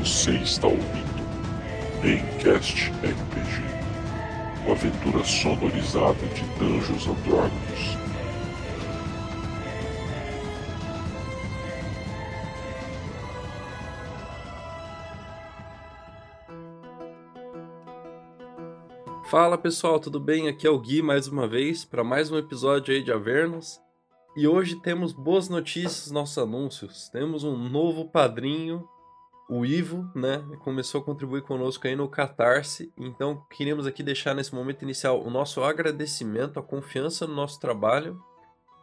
Você está ouvindo Maincast RPG, uma aventura sonorizada de Dungeons and. Fala pessoal, tudo bem? Aqui é o Gui mais uma vez para mais um episódio aí de Avernos. E hoje temos boas notícias nos nossos anúncios. Temos um novo padrinho, o Ivo, né? Começou a contribuir conosco aí no Catarse. Então queríamos aqui deixar nesse momento inicial o nosso agradecimento, a confiança no nosso trabalho.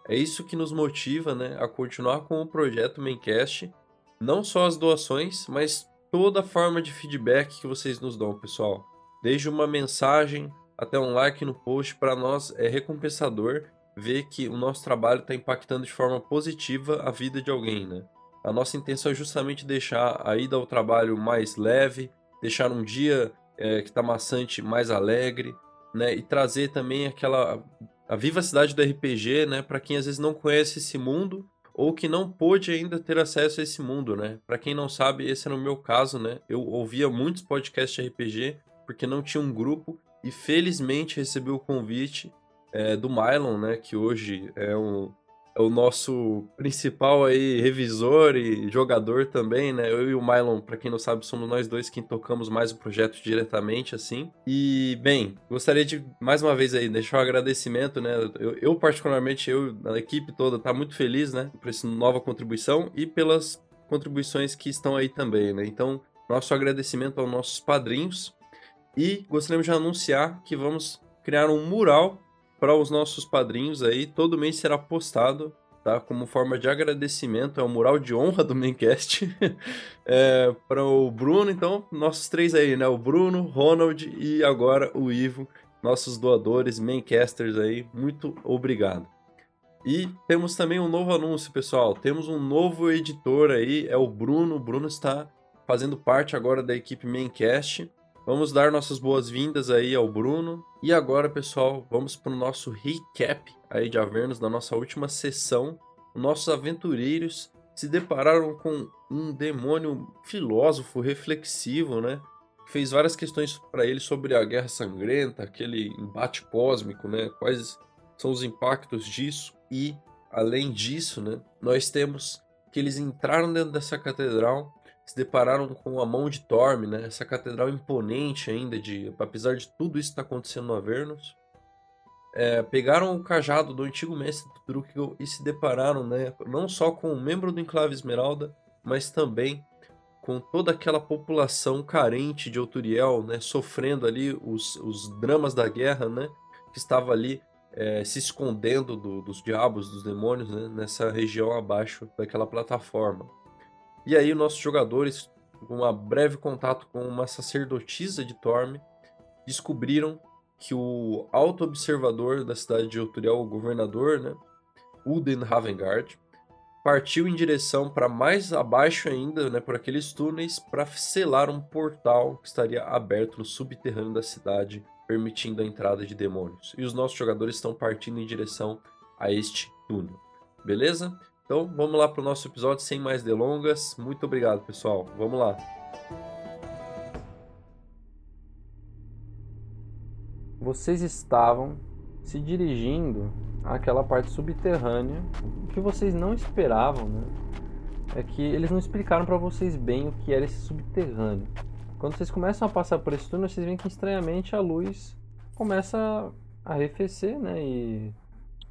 É isso que nos motiva, né, a continuar com o projeto Maincast. Não só as doações, mas toda a forma de feedback que vocês nos dão, pessoal. Desde uma mensagem até um like no post, para nós é recompensador ver que o nosso trabalho está impactando de forma positiva a vida de alguém, né? A nossa intenção é justamente deixar a ida ao trabalho mais leve, deixar um dia é, que está maçante mais alegre, né? E trazer também aquela a vivacidade do RPG, né? Para quem às vezes não conhece esse mundo ou que não pôde ainda ter acesso a esse mundo, né? Para quem não sabe, esse era o meu caso, né? Eu ouvia muitos podcasts de RPG porque não tinha um grupo e felizmente recebi o convite é, do Mylon, né, que hoje é, um, é o nosso principal aí revisor e jogador também, né? Eu e o Mylon, para quem não sabe, somos nós dois quem tocamos mais o projeto diretamente, assim. E, bem, gostaria de, mais uma vez aí, deixar um agradecimento, né? Eu, eu particularmente, eu, a equipe toda, tá muito feliz, né? Por essa nova contribuição e pelas contribuições que estão aí também, né? Então, nosso agradecimento aos nossos padrinhos, e gostaríamos de anunciar que vamos criar um mural para os nossos padrinhos aí. Todo mês será postado, tá? Como forma de agradecimento. É um mural de honra do Maincast. é, para o Bruno, então, nossos três aí, né? O Bruno, Ronald e agora o Ivo. Nossos doadores, Maincasters aí. Muito obrigado. E temos também um novo anúncio, pessoal. Temos um novo editor aí, é o Bruno. O Bruno está fazendo parte agora da equipe Maincast. Vamos dar nossas boas-vindas aí ao Bruno. E agora, pessoal, vamos para o nosso recap aí de Avernus da nossa última sessão. Nossos aventureiros se depararam com um demônio filósofo reflexivo, né? Fez várias questões para ele sobre a Guerra Sangrenta, aquele embate cósmico, né? Quais são os impactos disso? E além disso, né, nós temos que eles entraram dentro dessa catedral se depararam com a mão de Torm, né? Essa catedral imponente ainda, de, apesar de tudo isso estar tá acontecendo no Avernus. É, pegaram o cajado do antigo mestre do e se depararam, né? Não só com um membro do Enclave Esmeralda, mas também com toda aquela população carente de Outuriel, né? Sofrendo ali os, os dramas da guerra, né? Que estava ali é, se escondendo do, dos diabos, dos demônios, né? Nessa região abaixo daquela plataforma. E aí nossos jogadores, com um breve contato com uma sacerdotisa de Torme, descobriram que o alto observador da cidade de Outuriel, o governador, né, Uden Ravengard, partiu em direção para mais abaixo ainda, né, por aqueles túneis, para selar um portal que estaria aberto no subterrâneo da cidade, permitindo a entrada de demônios. E os nossos jogadores estão partindo em direção a este túnel. Beleza? Então vamos lá para o nosso episódio sem mais delongas. Muito obrigado, pessoal. Vamos lá. Vocês estavam se dirigindo àquela parte subterrânea. O que vocês não esperavam, né? É que eles não explicaram para vocês bem o que era esse subterrâneo. Quando vocês começam a passar por esse túnel, vocês veem que estranhamente a luz começa a arrefecer, né? E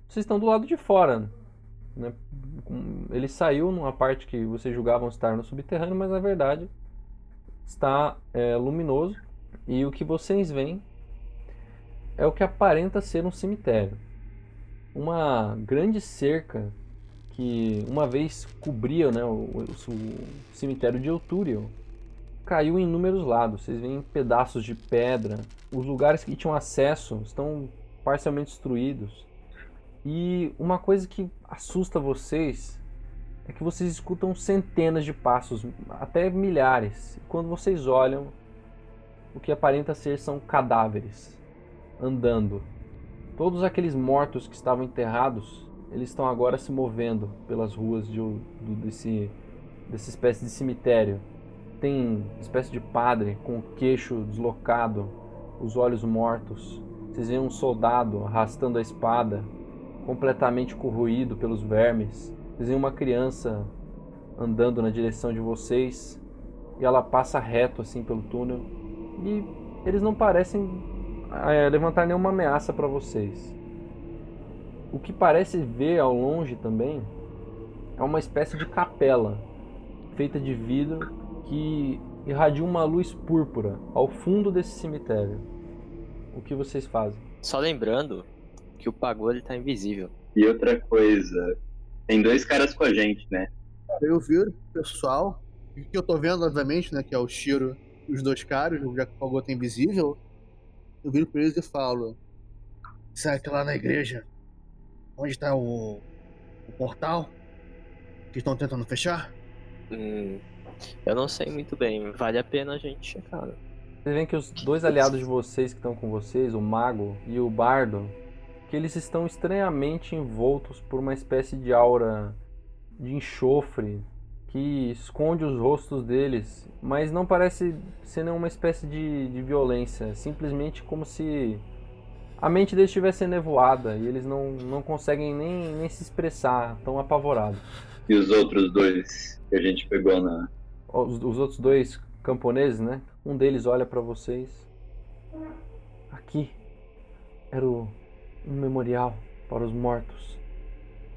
vocês estão do lado de fora. Né? Ele saiu numa parte que vocês julgavam estar no subterrâneo, mas na verdade está é, luminoso e o que vocês veem é o que aparenta ser um cemitério. Uma grande cerca que uma vez cobria né, o, o, o cemitério de Eutúrio caiu em inúmeros lados. Vocês veem pedaços de pedra, os lugares que tinham acesso estão parcialmente destruídos. E uma coisa que assusta vocês é que vocês escutam centenas de passos, até milhares. Quando vocês olham, o que aparenta ser são cadáveres andando. Todos aqueles mortos que estavam enterrados, eles estão agora se movendo pelas ruas de, desse, dessa espécie de cemitério. tem espécie de padre com o queixo deslocado, os olhos mortos. Vocês veem um soldado arrastando a espada, completamente corroído pelos vermes. Vocês veem uma criança andando na direção de vocês e ela passa reto assim pelo túnel e eles não parecem é, levantar nenhuma ameaça para vocês. O que parece ver ao longe também é uma espécie de capela feita de vidro que irradia uma luz púrpura ao fundo desse cemitério. O que vocês fazem? Só lembrando que o pagode ele tá invisível. E outra coisa, tem dois caras com a gente, né? Eu viro pessoal, o que eu tô vendo, obviamente, né, que é o Shiro e os dois caras, já que o pagode tá invisível, eu viro pra eles e falo: Será que lá na igreja, onde tá o, o portal que estão tentando fechar? Hum, eu não sei muito bem. Vale a pena a gente checar. Né? Vocês veem que os dois aliados de vocês que estão com vocês, o Mago e o Bardo, que eles estão estranhamente envoltos por uma espécie de aura de enxofre que esconde os rostos deles, mas não parece ser nenhuma espécie de, de violência, simplesmente como se a mente deles estivesse nevoada e eles não, não conseguem nem, nem se expressar, tão apavorados. E os outros dois que a gente pegou na. Os, os outros dois camponeses, né? Um deles olha para vocês. Aqui era o, um memorial para os mortos.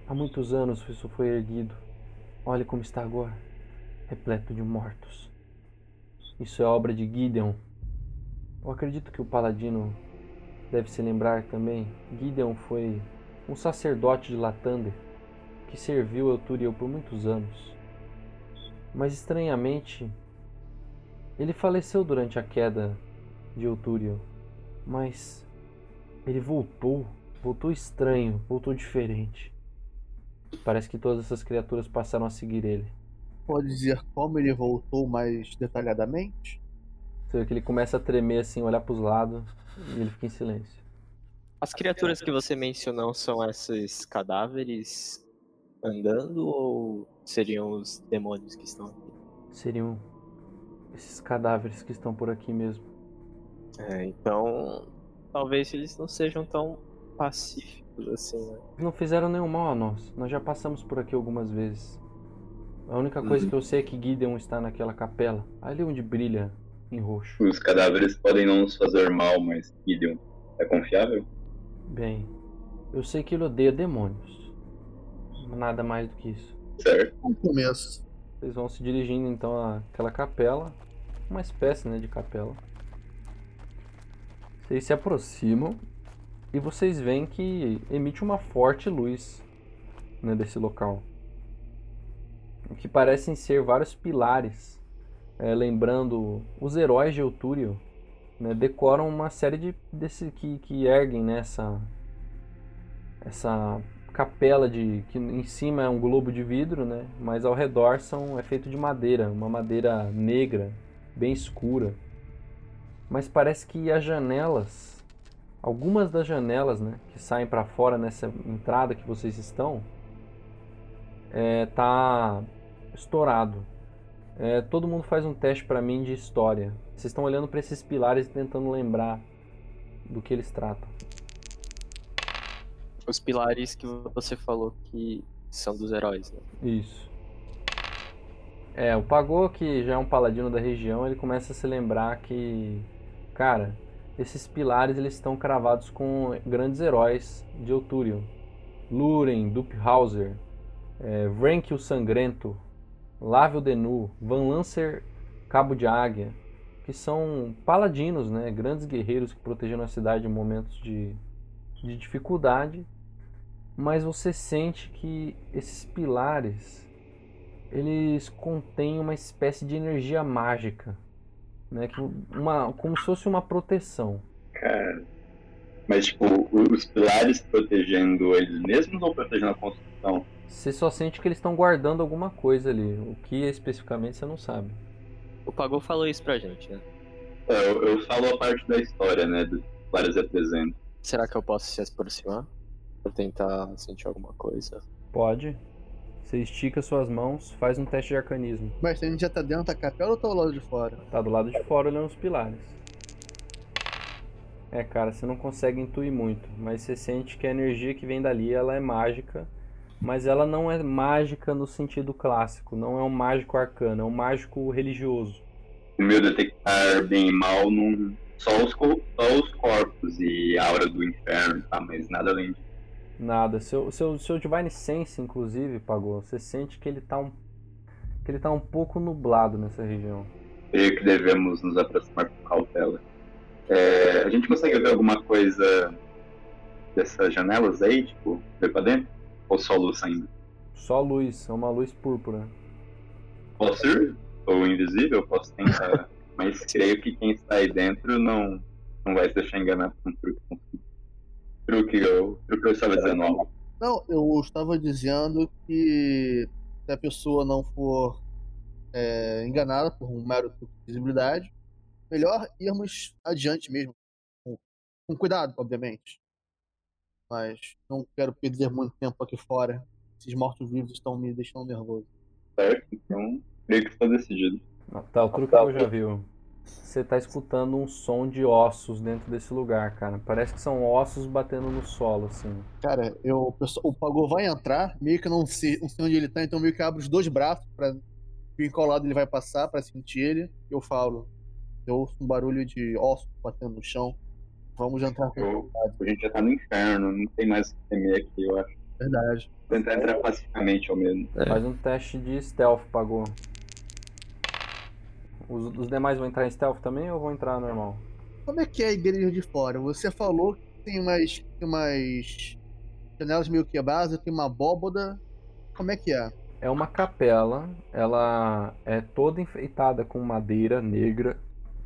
Há muitos anos isso foi erguido. Olhe como está agora, repleto de mortos. Isso é obra de Gideon. Eu acredito que o paladino deve se lembrar também. Gideon foi um sacerdote de Latander que serviu Euturiel por muitos anos. Mas estranhamente, ele faleceu durante a queda de Euturiel. Mas ele voltou, voltou estranho, voltou diferente. Parece que todas essas criaturas passaram a seguir ele. Pode dizer como ele voltou mais detalhadamente? Você vê que ele começa a tremer assim, olhar para os lados e ele fica em silêncio. As criaturas que você mencionou são esses cadáveres andando ou seriam os demônios que estão aqui? Seriam esses cadáveres que estão por aqui mesmo. É, então talvez eles não sejam tão pacíficos assim, né? Não fizeram nenhum mal a nós. Nós já passamos por aqui algumas vezes. A única coisa uhum. que eu sei é que Gideon está naquela capela, ali onde brilha em roxo. Os cadáveres podem não nos fazer mal, mas Gideon é confiável? Bem, eu sei que ele odeia demônios. Nada mais do que isso. Certo. Um começo. Vocês vão se dirigindo então àquela capela, uma espécie né, de capela. Vocês se aproximam e vocês veem que emite uma forte luz né, desse local. Que parecem ser vários pilares, é, lembrando os heróis de Eutúrio, né, decoram uma série de desse que, que erguem nessa né, essa capela de que em cima é um globo de vidro, né? Mas ao redor são é feito de madeira, uma madeira negra, bem escura. Mas parece que as janelas, algumas das janelas, né, que saem para fora nessa entrada que vocês estão, é, tá estourado. É, todo mundo faz um teste para mim de história. Vocês estão olhando para esses pilares e tentando lembrar do que eles tratam os pilares que você falou que são dos heróis, né? Isso. É, o Pagô, que já é um paladino da região, ele começa a se lembrar que, cara, esses pilares eles estão cravados com grandes heróis de Eutúrio. Luren, Duphauser, é, Vrenk o Sangrento, Lávio Denu, Van Lancer Cabo de Águia, que são paladinos, né, grandes guerreiros que protegeram a cidade em momentos de, de dificuldade. Mas você sente que esses pilares eles contêm uma espécie de energia mágica, né? Que uma, como se fosse uma proteção. Cara, mas tipo, os pilares protegendo eles mesmos ou protegendo a construção? Você só sente que eles estão guardando alguma coisa ali. O que especificamente você não sabe. O Pagou falou isso pra gente, né? É, eu, eu falo a parte da história, né? Dos pilares representam. Será que eu posso se aproximar? Pra tentar sentir alguma coisa? Pode. Você estica suas mãos, faz um teste de arcanismo. Mas a gente já tá dentro da capela ou tá do lado de fora? Tá do lado de fora olhando os pilares. É, cara, você não consegue intuir muito, mas você sente que a energia que vem dali, ela é mágica, mas ela não é mágica no sentido clássico, não é um mágico arcano, é um mágico religioso. O meu detectar bem e mal não. Só os, co- só os corpos e a aura do inferno, tá? Mas nada além disso. Nada. Seu, seu, seu Divine Sense, inclusive, pagou. Você sente que ele tá um. que ele tá um pouco nublado nessa região. Creio que devemos nos aproximar com cautela. É, a gente consegue ver alguma coisa dessas janelas aí, tipo, ver pra dentro? Ou só luz saindo? Só luz, é uma luz púrpura. Posso ir? Ou invisível? Posso tentar. Mas creio que quem está aí dentro não, não vai se deixar enganar por um truque. Truque, eu, truque eu estava dizendo. Não, eu estava dizendo que se a pessoa não for é, enganada por um mero truque de visibilidade, melhor irmos adiante mesmo. Com, com cuidado, obviamente. Mas não quero perder muito tempo aqui fora. Esses mortos-vivos estão me deixando nervoso. Certo? Então, creio que está decidido. Tá, o truque eu já viu. Você tá escutando um som de ossos dentro desse lugar, cara. Parece que são ossos batendo no solo, assim. Cara, eu, o Pagô vai entrar, meio que não sei, não sei onde ele tá, então meio que abre os dois braços pra ver em qual lado ele vai passar pra sentir ele. Eu falo, eu ouço um barulho de ossos batendo no chão. Vamos entrar com Eu- a gente já tá no inferno, não tem mais o que temer aqui, eu acho. verdade. Tentar entrar pacificamente ao menos. É. Faz um teste de stealth, pagou. Os, os demais vão entrar em stealth também ou vão entrar normal? Como é que é a igreja de fora? Você falou que tem umas, tem umas janelas meio quebradas, tem uma abóboda. Como é que é? É uma capela, ela é toda enfeitada com madeira negra.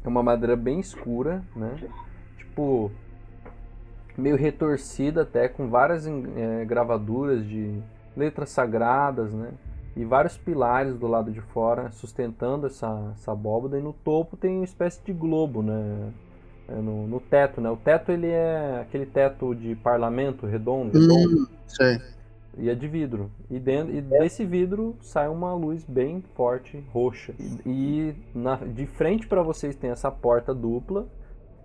É uma madeira bem escura, né? Tipo, meio retorcida até, com várias eh, gravaduras de letras sagradas, né? E vários pilares do lado de fora sustentando essa, essa abóbada. E no topo tem uma espécie de globo, né? É no, no teto, né? O teto ele é aquele teto de parlamento redondo, redondo Hum, e é de vidro. E, dentro, e desse vidro sai uma luz bem forte, roxa. E, e na- de frente para vocês tem essa porta dupla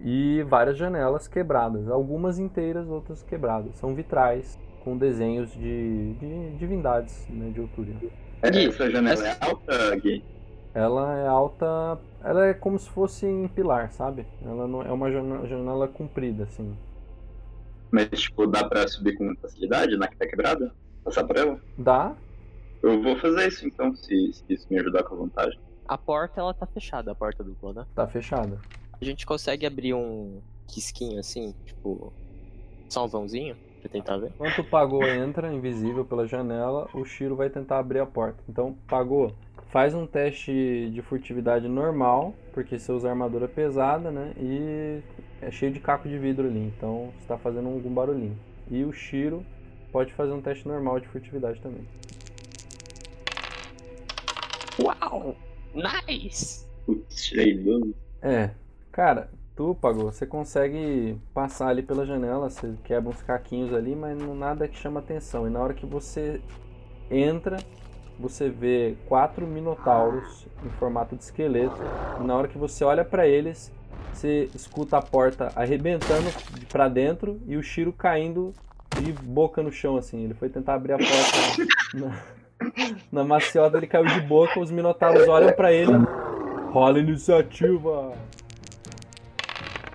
e várias janelas quebradas. Algumas inteiras, outras quebradas. São vitrais com desenhos de, de divindades né, de Outúria. É, essa janela é alta, Gui? Ela é alta. Ela é como se fosse em pilar, sabe? Ela não é uma janela comprida, assim. Mas, tipo, dá pra subir com facilidade na que tá quebrada? Passar por ela? Dá, Eu vou fazer isso então, se, se isso me ajudar com a vantagem. A porta, ela tá fechada, a porta dupla, né? tá fechada. A gente consegue abrir um quisquinho assim, tipo, só um vãozinho, pra tentar ver? Enquanto o Pagô entra, invisível pela janela, o Shiro vai tentar abrir a porta. Então, Pagô, faz um teste de furtividade normal, porque você usa armadura pesada, né? E é cheio de caco de vidro ali, então você tá fazendo algum barulhinho. E o Shiro pode fazer um teste normal de furtividade também. Uau! Nice! Putz, tirei 12. É, cara, tu, Pagô, você consegue passar ali pela janela, você quebra uns caquinhos ali, mas não nada que chama atenção. E na hora que você entra, você vê quatro minotauros em formato de esqueleto. E na hora que você olha pra eles, você escuta a porta arrebentando pra dentro e o Shiro caindo de boca no chão, assim. Ele foi tentar abrir a porta na, na maciota, ele caiu de boca, os minotauros olham pra ele. Rola iniciativa!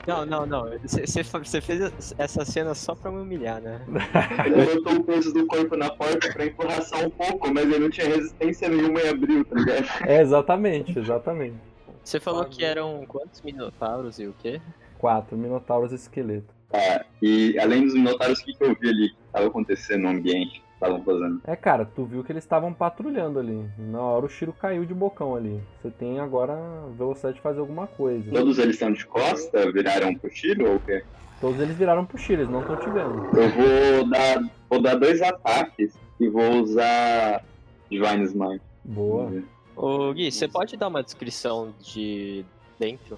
Não, não, não. Você fez essa cena só pra me humilhar, né? Ele botou o peso do corpo na porta pra empurrar só um pouco, mas ele não tinha resistência nenhuma e abriu, tá ligado? É, exatamente, exatamente. Você falou que eram quantos minotauros e o quê? Quatro, minotauros esqueleto. Tá, e além dos minotauros, o que, que eu vi ali que tava acontecendo no ambiente estavam fazendo? É, cara, tu viu que eles estavam patrulhando ali. Na hora o Shiro caiu de bocão ali. Você tem agora velocidade de fazer alguma coisa. Todos eles estão de costa, viraram pro tiro ou o quê? Todos eles viraram pro Shiro, eles não estão te vendo. Eu vou dar, vou dar dois ataques e vou usar Divine Smite. Boa. Ô Gui, você pode dar uma descrição de dentro?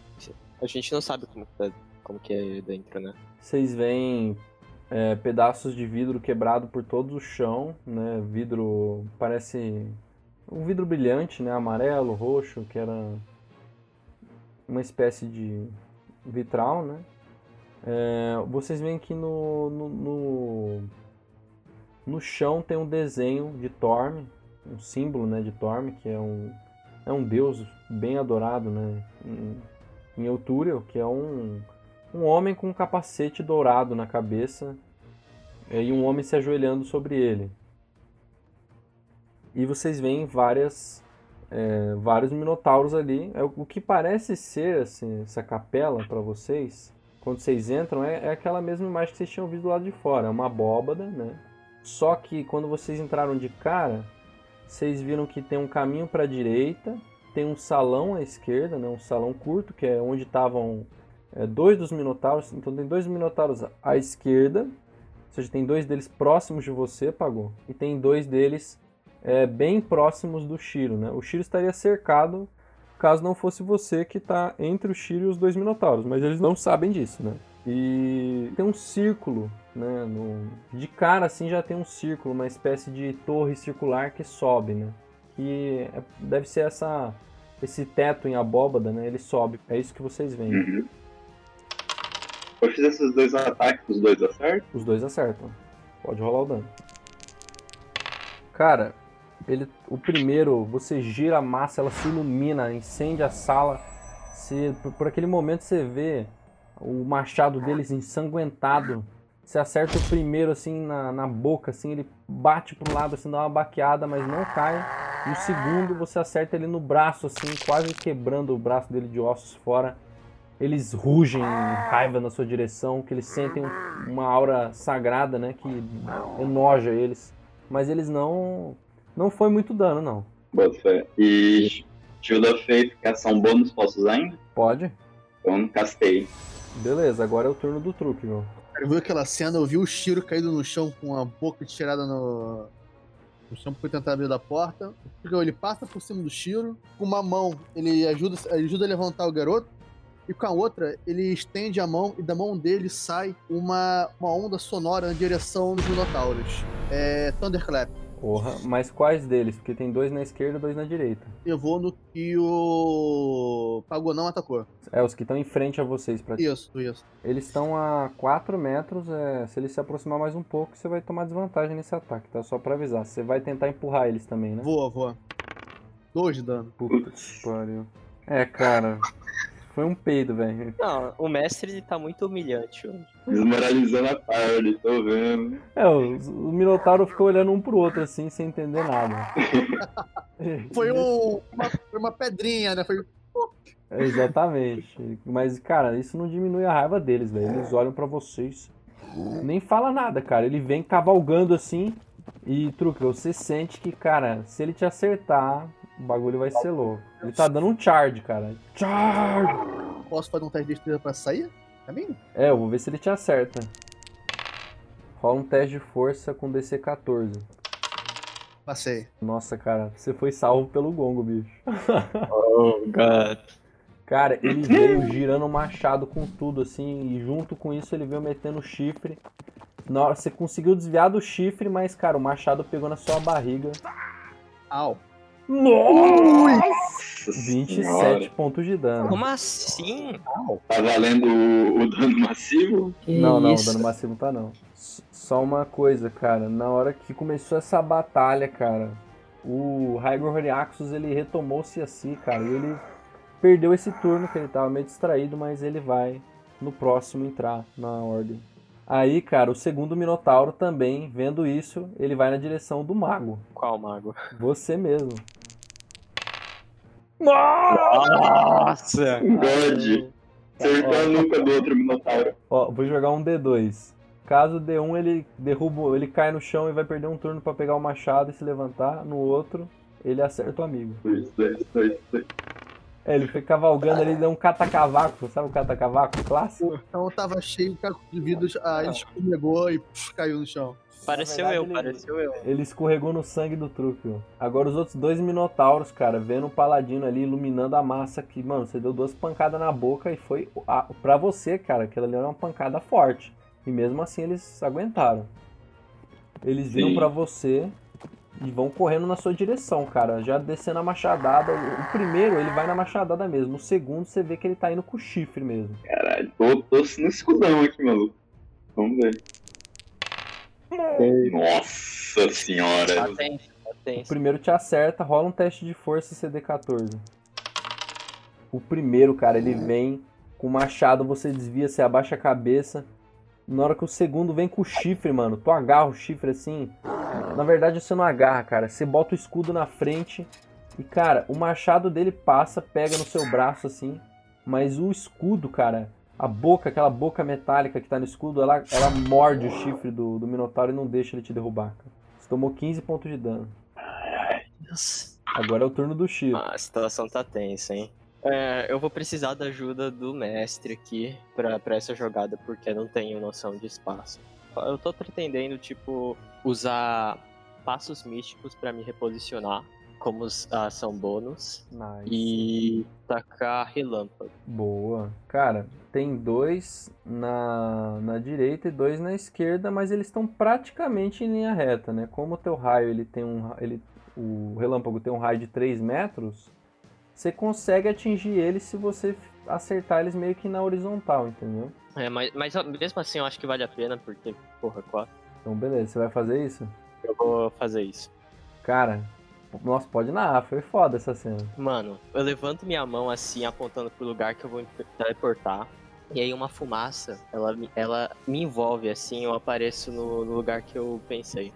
A gente não sabe como que, tá, como que é dentro, né? Vocês veem é, pedaços de vidro quebrado por todo o chão, né? Vidro parece um vidro brilhante, né? Amarelo, roxo, que era uma espécie de vitral, né? É, vocês veem que no, no, no, no, chão tem um desenho de Torm, um símbolo né, de Torm, que é um, é um deus bem adorado né, em, em Eutúrio, que é um, um homem com um capacete dourado na cabeça é, e um homem se ajoelhando sobre ele. E vocês veem várias, é, vários minotauros ali. É, o que parece ser assim, essa capela para vocês, quando vocês entram, é, é, aquela mesma imagem que vocês tinham visto do lado de fora. É uma abóbada, né? Só que quando vocês entraram de cara, vocês viram que tem um caminho para a direita, tem um salão à esquerda, né? um salão curto, que é onde estavam é, dois dos minotauros. Então tem dois minotauros à esquerda, ou seja, tem dois deles próximos de você, pagou, e tem dois deles é, bem próximos do Shiro. Né? O Shiro estaria cercado caso não fosse você que está entre o Shiro e os dois minotauros, mas eles não sabem disso, né? E tem um círculo, né? No... De cara assim já tem um círculo, uma espécie de torre circular que sobe, né? Que é... deve ser essa esse teto em abóbada, né? Ele sobe. É isso que vocês veem. Uhum. Eu fiz esses dois ataques, os dois acertam? Os dois acertam. Pode rolar o dano. Cara, ele, o primeiro, você gira a massa, ela se ilumina, incende a sala. Você, por, por aquele momento você vê o machado deles ensanguentado. Você acerta o primeiro assim na, na boca, assim, ele bate pro lado, assim, dá uma baqueada, mas não cai. E o segundo você acerta ele no braço, assim, quase quebrando o braço dele de ossos fora. Eles rugem em raiva na sua direção, que eles sentem uma aura sagrada, né, que enoja eles. Mas eles não não foi muito dano, não. Boa fé. E Shield of Faith, que ação bônus, posso usar ainda? Pode. Então castei. Beleza, agora é o turno do truque, meu. Eu vi aquela cena, eu vi o Shiro caído no chão com a boca tirada no, no chão para tentar abrir da porta. Ele passa por cima do Shiro, com uma mão ele ajuda, ajuda a levantar o garoto, e com a outra ele estende a mão e da mão dele sai uma, uma onda sonora na direção dos Minotauros. É Thunderclap. Porra, mas quais deles? Porque tem dois na esquerda e dois na direita. Eu vou no que o Pagonão atacou. É, os que estão em frente a vocês. Pra... Isso, isso. Eles estão a 4 metros, é... se ele se aproximar mais um pouco, você vai tomar desvantagem nesse ataque, tá? Só pra avisar. Você vai tentar empurrar eles também, né? Vou, vou. Dois de dano. Puta que pariu. É, cara... Foi um peido, velho. Não, o mestre tá muito humilhante hoje. Desmoralizando a tarde, tô vendo. É, o, o Minotauro ficou olhando um pro outro assim, sem entender nada. foi um, uma, uma pedrinha, né? Foi. É, exatamente. Mas, cara, isso não diminui a raiva deles, velho. Eles olham para vocês. Nem fala nada, cara. Ele vem cavalgando assim. E, Truque, você sente que, cara, se ele te acertar, o bagulho vai ser louco. Ele tá dando um charge, cara. Charge! Posso fazer um teste de destreza pra sair? Caminho? É, eu vou ver se ele te acerta. Rola um teste de força com DC 14. Passei. Nossa, cara, você foi salvo pelo gongo, bicho. oh, God. Cara, ele veio girando o machado com tudo, assim, e junto com isso ele veio metendo o chifre. Na hora, você conseguiu desviar do chifre, mas, cara, o machado pegou na sua barriga. Au. Nossa! 27 senhora. pontos de dano. Como assim? Tá valendo o, o dano massivo? Que não, não, isso? o dano massivo tá não. Só uma coisa, cara. Na hora que começou essa batalha, cara, o Raigor Horiaxus, ele retomou-se assim, cara. E ele perdeu esse turno, que ele tava meio distraído, mas ele vai no próximo entrar na ordem. Aí, cara, o segundo Minotauro também, vendo isso, ele vai na direção do mago. Qual mago? Você mesmo. Nossa! God! Acertou a nuca do outro Minotauro. Ó, vou jogar um D2. Caso D1 ele derruba, ele cai no chão e vai perder um turno para pegar o machado e se levantar. No outro, ele acerta o amigo. Dois, dois, dois, dois. É, ele foi cavalgando ali, deu um catacavaco, sabe o catacavaco clássico? Então tava cheio de vidros, aí ele escorregou e puf, caiu no chão. Pareceu verdade, eu, ele, pareceu eu. Ele escorregou no sangue do truque. Agora os outros dois minotauros, cara, vendo o paladino ali iluminando a massa que, mano, você deu duas pancadas na boca e foi a, pra você, cara, aquilo ali era uma pancada forte. E mesmo assim eles aguentaram. Eles viram pra você e vão correndo na sua direção, cara. Já descendo a machadada. O o primeiro, ele vai na machadada mesmo. O segundo, você vê que ele tá indo com o chifre mesmo. Caralho, tô, tô no escudão aqui, maluco. Vamos ver. Nossa senhora. Atente, O atente. primeiro te acerta, rola um teste de força CD14. O primeiro, cara, ele vem com o machado, você desvia, você abaixa a cabeça. Na hora que o segundo vem com o chifre, mano, tu agarra o chifre assim. Na verdade, você não agarra, cara. Você bota o escudo na frente e, cara, o machado dele passa, pega no seu braço assim. Mas o escudo, cara, a boca, aquela boca metálica que tá no escudo, ela, ela morde o chifre do, do Minotauro e não deixa ele te derrubar, cara. Você tomou 15 pontos de dano. Agora é o turno do Shiro. Ah, a situação tá tensa, hein? É, eu vou precisar da ajuda do mestre aqui pra, pra essa jogada, porque eu não tenho noção de espaço. Eu tô pretendendo, tipo, usar passos místicos pra me reposicionar como s- a ação bônus Nice. e tacar relâmpago. Boa. Cara, tem dois na, na direita e dois na esquerda, mas eles estão praticamente em linha reta, né? Como o teu raio ele tem um. Ele, o relâmpago tem um raio de 3 metros, você consegue atingir eles se você acertar eles meio que na horizontal, entendeu? É, mas, mas mesmo assim eu acho que vale a pena, porque, porra, quatro. Então, beleza, você vai fazer isso? Eu vou fazer isso. Cara, nossa, pode narrar, foi foda essa cena. Mano, eu levanto minha mão assim, apontando pro lugar que eu vou me teleportar. E aí uma fumaça, ela, me- ela me envolve assim, eu apareço no, no lugar que eu pensei.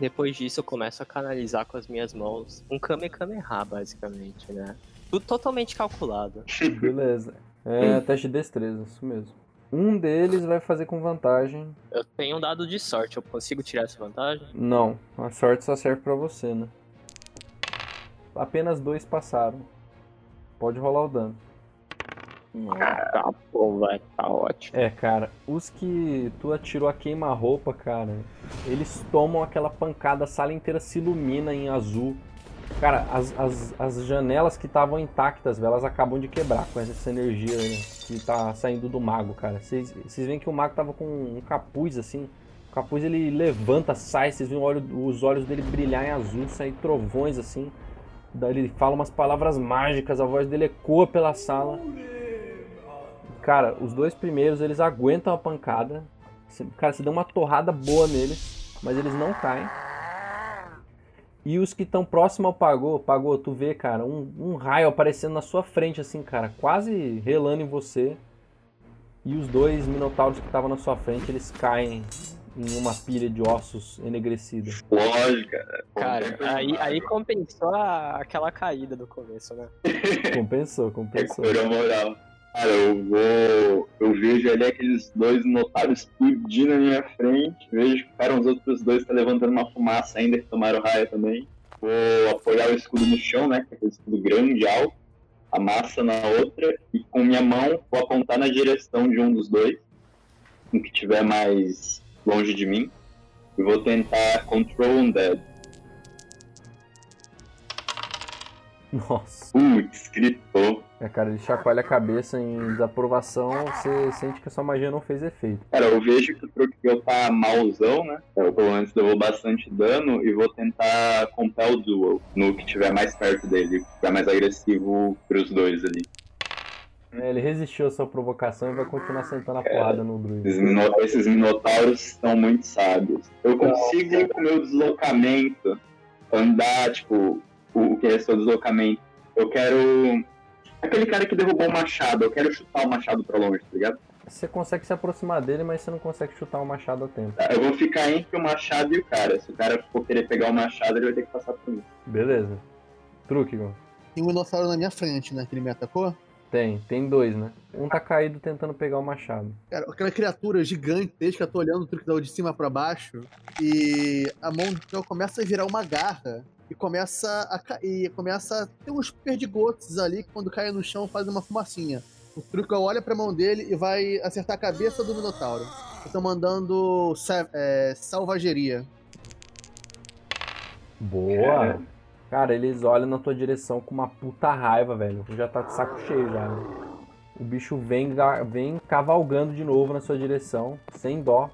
Depois disso eu começo a canalizar com as minhas mãos um Kamehameha, basicamente, né? Tudo totalmente calculado. Beleza. É teste de destreza, isso mesmo. Um deles vai fazer com vantagem. Eu tenho um dado de sorte, eu consigo tirar essa vantagem? Não, a sorte só serve pra você, né? Apenas dois passaram. Pode rolar o dano. Tá bom, vai, tá ótimo. É, cara, os que tu atirou a queima-roupa, cara, eles tomam aquela pancada, a sala inteira se ilumina em azul. Cara, as, as, as janelas que estavam intactas, elas acabam de quebrar com essa energia né, que tá saindo do mago, cara. Vocês veem que o mago tava com um capuz assim. O capuz ele levanta, sai, vocês veem olho- os olhos dele brilhar em azul, sair trovões assim. Daí ele fala umas palavras mágicas, a voz dele ecoa pela sala. Cara, os dois primeiros eles aguentam a pancada. Cara, você deu uma torrada boa neles, mas eles não caem. E os que estão próximo ao Pagô, Pagô, tu vê, cara, um, um raio aparecendo na sua frente, assim, cara, quase relando em você. E os dois minotauros que estavam na sua frente, eles caem em uma pilha de ossos enegrecida. Lógico, cara. Cara, aí, aí compensou a- aquela caída do começo, né? Compensou, compensou. Recuperou a moral. Cara, eu vou. Eu vejo ali aqueles dois notários explodindo na minha frente. Vejo que ficaram os outros dois que tá levantando uma fumaça ainda, que tomaram raio também. Vou apoiar o escudo no chão, né? Que é aquele escudo grande, alto. A massa na outra. E com minha mão vou apontar na direção de um dos dois. Um que estiver mais longe de mim. E vou tentar control undead. Nossa. Putz, gritou. É, cara, ele chacoalha a cabeça em desaprovação, você sente que a sua magia não fez efeito. Cara, eu vejo que o Truckville tá malzão, né? Eu pelo menos levou bastante dano e vou tentar comprar o Duel no que tiver mais perto dele, que tiver mais agressivo pros dois ali. É, ele resistiu à sua provocação e vai continuar sentando a porrada no druida. Esses, mino- esses minotauros são muito sábios. Eu consigo, com o meu deslocamento, andar, tipo, o, o que restou do deslocamento. Eu quero. Aquele cara que derrubou o machado, eu quero chutar o machado pra longe, tá ligado? Você consegue se aproximar dele, mas você não consegue chutar o machado a tempo. Tá, Eu vou ficar entre o machado e o cara. Se o cara for querer pegar o machado, ele vai ter que passar por mim. Beleza. Truque, Gon. Tem um dinossauro na minha frente, né? Que ele me atacou. Tem, tem dois, né? Um tá caído tentando pegar o machado. Cara, aquela criatura gigantesca, eu tô olhando o truque de cima pra baixo. E a mão então, começa a virar uma garra. E começa a cair. Começa a ter uns perdigotos ali que quando cai no chão faz uma fumacinha. O truque olha pra mão dele e vai acertar a cabeça do Minotauro. Eu tô mandando sa- é, salvageria. Boa! Cara, eles olham na tua direção com uma puta raiva, velho. Já tá de saco cheio já, né? O bicho vem, vem cavalgando de novo na sua direção, sem dó.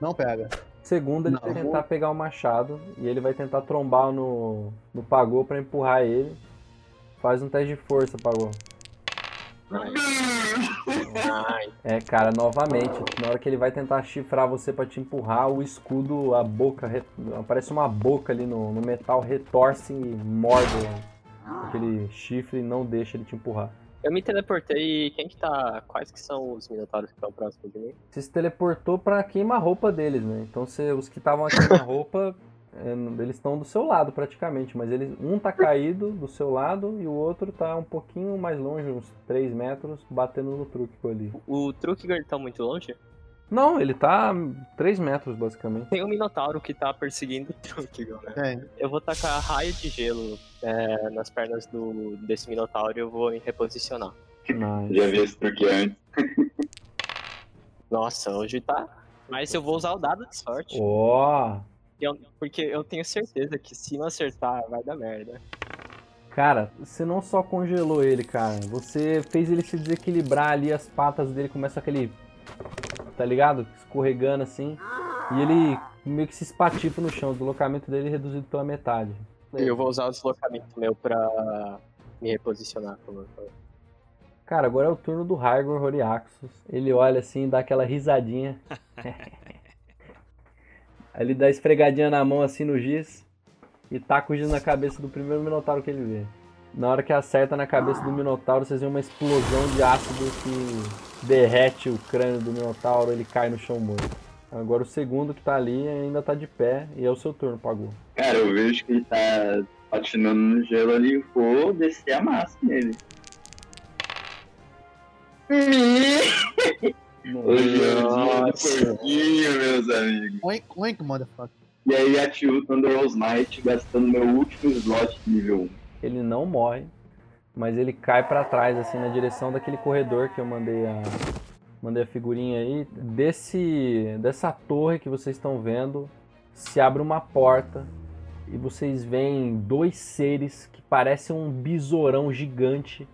Não pega. Segundo, ele Não. vai tentar pegar o machado e ele vai tentar trombar no, no Pagô pra empurrar ele. Faz um teste de força, Pagô. É, cara, novamente, na hora que ele vai tentar chifrar você pra te empurrar, o escudo, a boca, re- aparece uma boca ali no, no metal, retorce e morde aquele chifre e não deixa ele te empurrar. Eu me teleportei. Quem que tá. Quais que são os minotauros que estão próximos de mim? Você se teleportou pra queima-roupa deles, né? Então você- os que estavam aqui na roupa, eles estão do seu lado praticamente, mas eles, um tá caído do seu lado e o outro tá um pouquinho mais longe, uns 3 metros, batendo no truque ali. O Trukigar tá muito longe? Não, ele tá 3 metros basicamente. Tem um minotauro que tá perseguindo o Trukigar, né? Tem. Eu vou tacar raio de gelo é, nas pernas do, desse minotauro e eu vou me reposicionar. Nice. Já vi esse truque antes. Nossa, hoje tá. Mas eu vou usar o dado de sorte. Ó, Eu- porque eu tenho certeza que se não acertar, vai dar merda. cara, você não só congelou ele, cara, você fez ele se desequilibrar ali, as patas dele começam aquele, tá ligado? Escorregando assim, e ele meio que se espatifa no chão, o deslocamento dele é reduzido pela metade. Eu vou usar o deslocamento meu pra me reposicionar. como- Cara, agora é o turno do Raigor Horiaxus. Ele olha assim, dá aquela risadinha. Aí ele dá esfregadinha na mão assim no giz e taca o giz na cabeça do primeiro minotauro que ele vê. Na hora que acerta na cabeça do minotauro, vocês veem uma explosão de ácido que derrete o crânio do minotauro, ele cai no chão morto. Agora o segundo que tá ali ainda tá de pé e é o seu turno, Pagou. Cara, eu vejo que ele tá patinando no gelo ali, vou descer a massa nele. O gelinho do porquinho, meus amigos. Oink, oink, motherfucker. E aí ativo Thunder Rolls Knight, gastando meu último slot de nível 1. Ele não morre, mas ele cai pra trás assim na direção daquele corredor que eu mandei a mandei a figurinha aí. Desse dessa torre que vocês estão vendo, se abre uma porta e vocês veem dois seres que parecem um besourão gigante,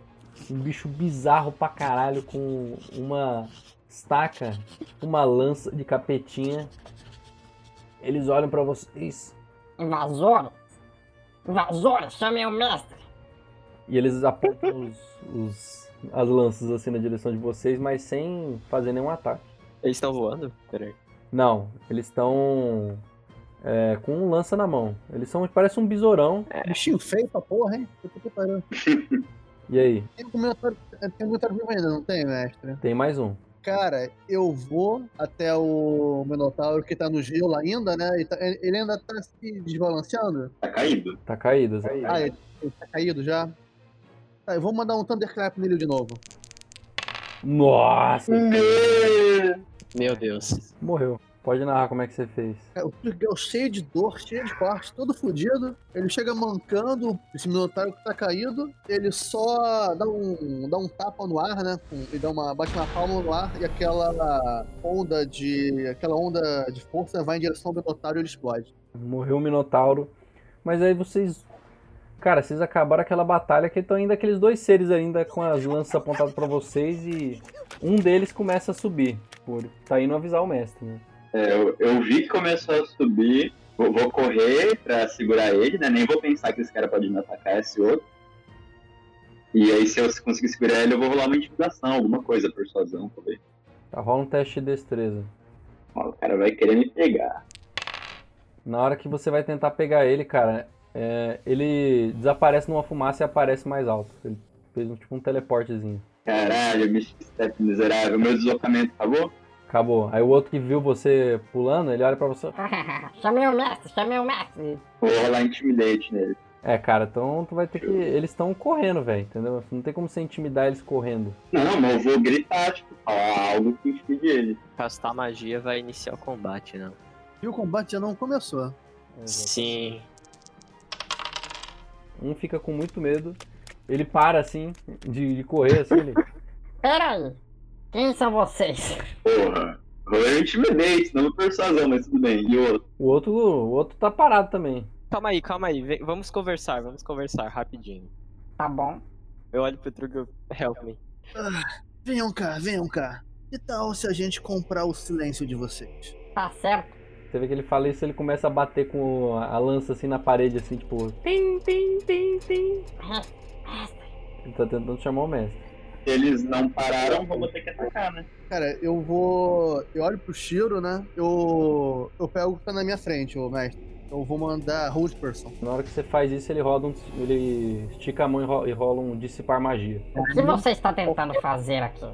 um bicho bizarro pra caralho com uma estaca, uma lança de capetinha. Eles olham pra vocês Invasor? Invasor, chame o mestre. E eles apontam os, os- as lanças assim na direção de vocês, mas sem fazer nenhum ataque. Eles estão voando? Peraí. Não, eles estão é, com um lança na mão. Eles são, parece um besourão. Bichinho feio pra porra, hein? Puta que pariu. E aí, Tem um comentário, tem um comentário vivo ainda, não tem, mestre? tem mais um. Cara, eu vou até o Minotauro que tá no gelo ainda, né? Tá- ele ainda tá se desbalanceando. Tá caído. Tá caído. Zé. Ah, ele, ele tá caído já? Tá, eu vou mandar um Thunderclap nele de novo. Nossa, Meu Deus. morreu. Pode narrar como é que você fez. É, O Turgel cheio de dor, cheio de corte, todo fudido. Ele chega mancando, esse Minotauro que tá caído. Ele só dá um, dá um tapa no ar, né? Ele dá uma, bate uma palma no ar e aquela onda de. aquela onda de força vai em direção ao Minotauro e ele explode. Morreu o Minotauro. Mas aí vocês. Cara, vocês acabaram aquela batalha que estão ainda aqueles dois seres ainda com as lanças apontadas pra vocês e um deles começa a subir. Por tá indo avisar o mestre, né? É, eu, eu vi que começou a subir, vou, vou correr pra segurar ele, né? Nem vou pensar que esse cara pode me atacar, esse outro. E aí, se eu conseguir segurar ele, eu vou rolar uma intimidação, alguma coisa, persuasão, ver. Tá, rola um teste de destreza. Ó, o cara vai querer me pegar. Na hora que você vai tentar pegar ele, cara, é, ele desaparece numa fumaça e aparece mais alto. Ele fez um, tipo um teleportezinho. Caralho, bicho step miserável. Meu deslocamento acabou? Acabou. Aí o outro que viu você pulando, ele olha pra você. chame o mestre, chame o mestre. Vou rolar intimidate nele. É, cara, então tu vai ter que. Eles estão correndo, velho, entendeu? Não tem como você intimidar eles correndo. Não, mas eu vou gritar, tipo, falar algo que intimide ele. Castar magia vai iniciar o combate, né? E o combate já não começou. Sim. Um fica com muito medo. Ele para assim, de, de correr, assim, ele. Pera aí. Quem são vocês? Porra. Rolei intimidate, não persuasão, mas tudo bem. E o outro? O outro, o outro tá parado também. Calma aí, calma aí. Vem- vamos conversar, vamos conversar rapidinho. Tá bom. Eu olho pro Trug, help me. Venham cá, venham cá. Que tal se a gente comprar o silêncio de vocês? Tá certo. Você vê que ele fala isso, ele começa a bater com a lança assim na parede, assim, tipo. Tim, tim, tim, tim. Ele tá tentando chamar o mestre. Se eles não pararam, vamos ter que atacar, né? Cara, eu vou. Eu olho pro Shiro, né? Eu. Eu pego o que tá na minha frente, ô mestre. Eu vou mandar Hold Person. Na hora que você faz isso, ele roda um. Ele estica a mão e e rola um dissipar magia. O que você está tentando fazer aqui?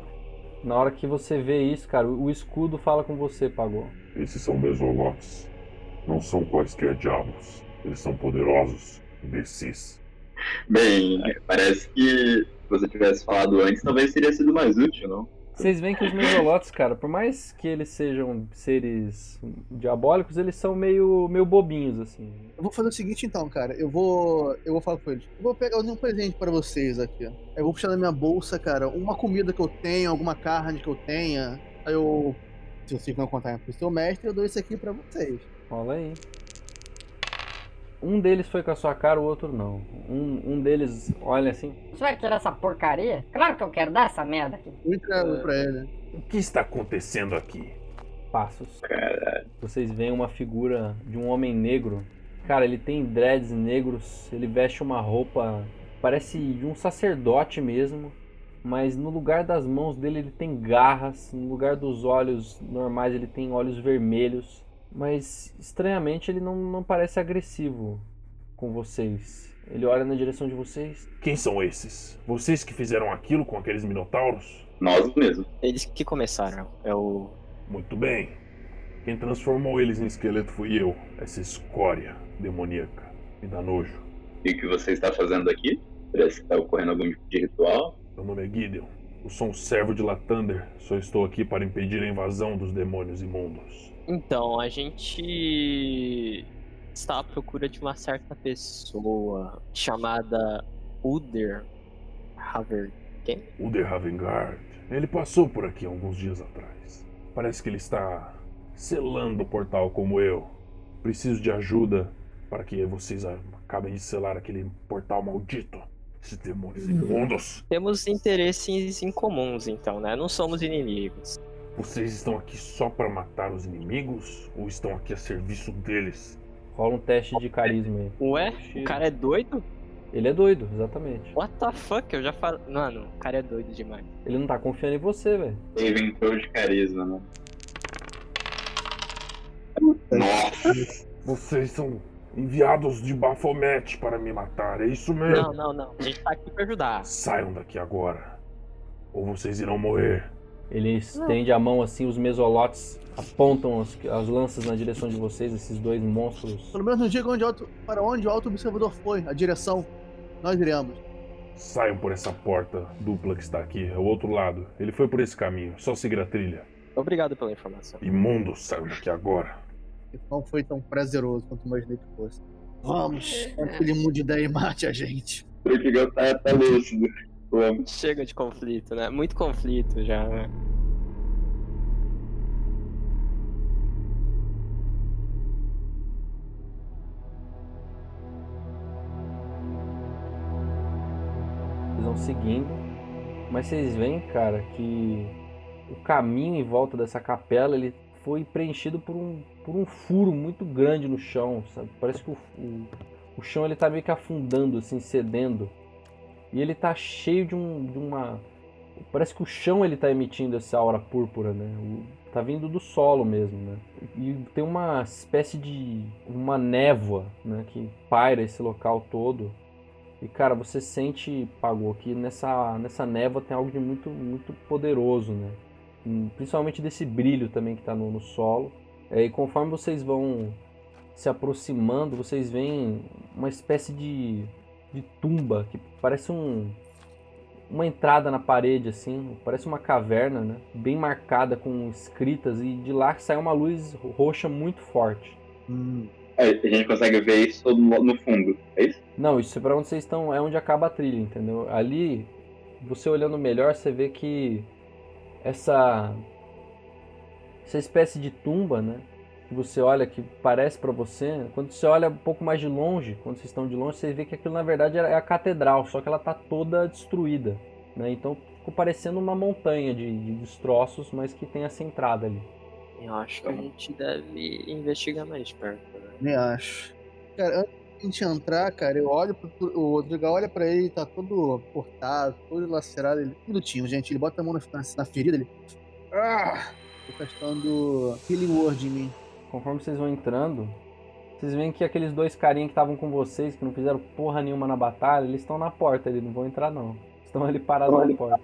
Na hora que você vê isso, cara, o escudo fala com você, Pagou. Esses são mesolotes. Não são quaisquer diabos. Eles são poderosos, imbecis. Bem, parece que se você tivesse falado antes, talvez teria sido mais útil, não? Vocês veem que os mesolotes, cara, por mais que eles sejam seres diabólicos, eles são meio, meio bobinhos, assim. Eu vou fazer o seguinte então, cara. Eu vou. Eu vou falar com eles. Eu vou pegar um presente pra vocês aqui. Eu vou puxar da minha bolsa, cara, uma comida que eu tenho, alguma carne que eu tenha. Aí eu. Se vocês não contarem pro seu mestre, eu dou isso aqui pra vocês. Rola aí. Um deles foi com a sua cara, o outro não. Um, um deles olha assim. Você vai querer essa porcaria? Claro que eu quero dar essa merda aqui. Eu entrego pra ele. O que está acontecendo aqui? Passos. Caralho. Vocês veem uma figura de um homem negro. Cara, ele tem dreads negros, ele veste uma roupa, parece de um sacerdote mesmo, mas no lugar das mãos dele ele tem garras, no lugar dos olhos normais ele tem olhos vermelhos, mas estranhamente ele não, não parece agressivo com vocês. Ele olha na direção de vocês. Quem são esses? Vocês que fizeram aquilo com aqueles minotauros? Nós mesmos. Eles que começaram. É o. Muito bem. Quem transformou eles em esqueleto fui eu. Essa escória demoníaca. Me dá nojo. E o que você está fazendo aqui? Parece que está ocorrendo algum tipo de ritual. Meu nome é Gideon. Eu sou um servo de Latander. Só estou aqui para impedir a invasão dos demônios imundos. Então, a gente está à procura de uma certa pessoa chamada Uder Haver. Quem? Uder Ravengard. Ele passou por aqui alguns dias atrás. Parece que ele está selando o portal como eu. Preciso de ajuda para que vocês acabem de selar aquele portal maldito. Esses demônios imundos. Temos interesses em comuns, então, né? Não somos inimigos. Vocês estão aqui só para matar os inimigos? Ou estão aqui a serviço deles? Rola um teste de carisma aí. Ué? O cara é doido? Ele é doido, exatamente. What the fuck? Eu já falo. Mano, o cara é doido demais. Ele não tá confiando em você, velho. Ele entrou de carisma, né? Nossa! Vocês são enviados de Baphomet para me matar, é isso mesmo? Não, não, não. A gente tá aqui pra ajudar. Saiam daqui agora. Ou vocês irão morrer. Ele estende a mão assim, os mesolotes apontam as, as lanças na direção de vocês, esses dois monstros. Pelo menos não diga onde alto, para onde o alto observador foi, a direção. Nós iremos. Saiam por essa porta dupla que está aqui, é o outro lado. Ele foi por esse caminho, só seguir a trilha. Obrigado pela informação. Imundos, saiam daqui agora. Não foi tão prazeroso quanto imaginei que fosse. Vamos, antes que ele mude ideia e mate a gente. Eu tá, tá lúcido? Vamos. Chega de conflito, né? Muito conflito já, né? Eles vão seguindo, mas vocês veem, cara, que o caminho em volta dessa capela ele foi preenchido por um, por um furo muito grande no chão, sabe? Parece que o, o, o chão ele tá meio que afundando, assim, cedendo. E ele tá cheio de, um, de uma. Parece que o chão ele tá emitindo essa aura púrpura, né? O- tá vindo do solo mesmo, né? E tem uma espécie de. uma névoa, né? Que paira esse local todo. E cara, você sente, Pagou, que nessa, nessa névoa tem algo de muito, muito poderoso, né? Principalmente desse brilho também que tá no, no solo. É, e conforme vocês vão se aproximando, vocês veem uma espécie de, de tumba que parece um, uma entrada na parede, assim, parece uma caverna, né? Bem marcada com escritas e de lá sai uma luz roxa muito forte. Hum, É, a gente consegue ver isso todo no no fundo, é isso? Não, isso é pra onde vocês estão, é onde acaba a trilha, entendeu? Ali, você olhando melhor, você vê que essa essa espécie de tumba, né? Que você olha que parece pra você, quando você olha um pouco mais de longe, quando vocês estão de longe, você vê que aquilo na verdade é a catedral, só que ela tá toda destruída, né? Então ficou parecendo uma montanha de, de destroços, mas que tem essa entrada ali. Eu acho que a gente deve investigar mais perto. Né? Nem acho. Cara, antes de a gente entrar, cara, eu olho pro. O Rodrigo olha pra ele, tá todo cortado, todo lacerado. Ele, um minutinho, gente. Ele bota a mão na, na, ferida, ele. Ah! Tô testando Healing Word em mim. Conforme vocês vão entrando, vocês veem que aqueles dois carinhas que estavam com vocês, que não fizeram porra nenhuma na batalha, eles estão na porta, eles não vão entrar não. Estão ali parados na porta.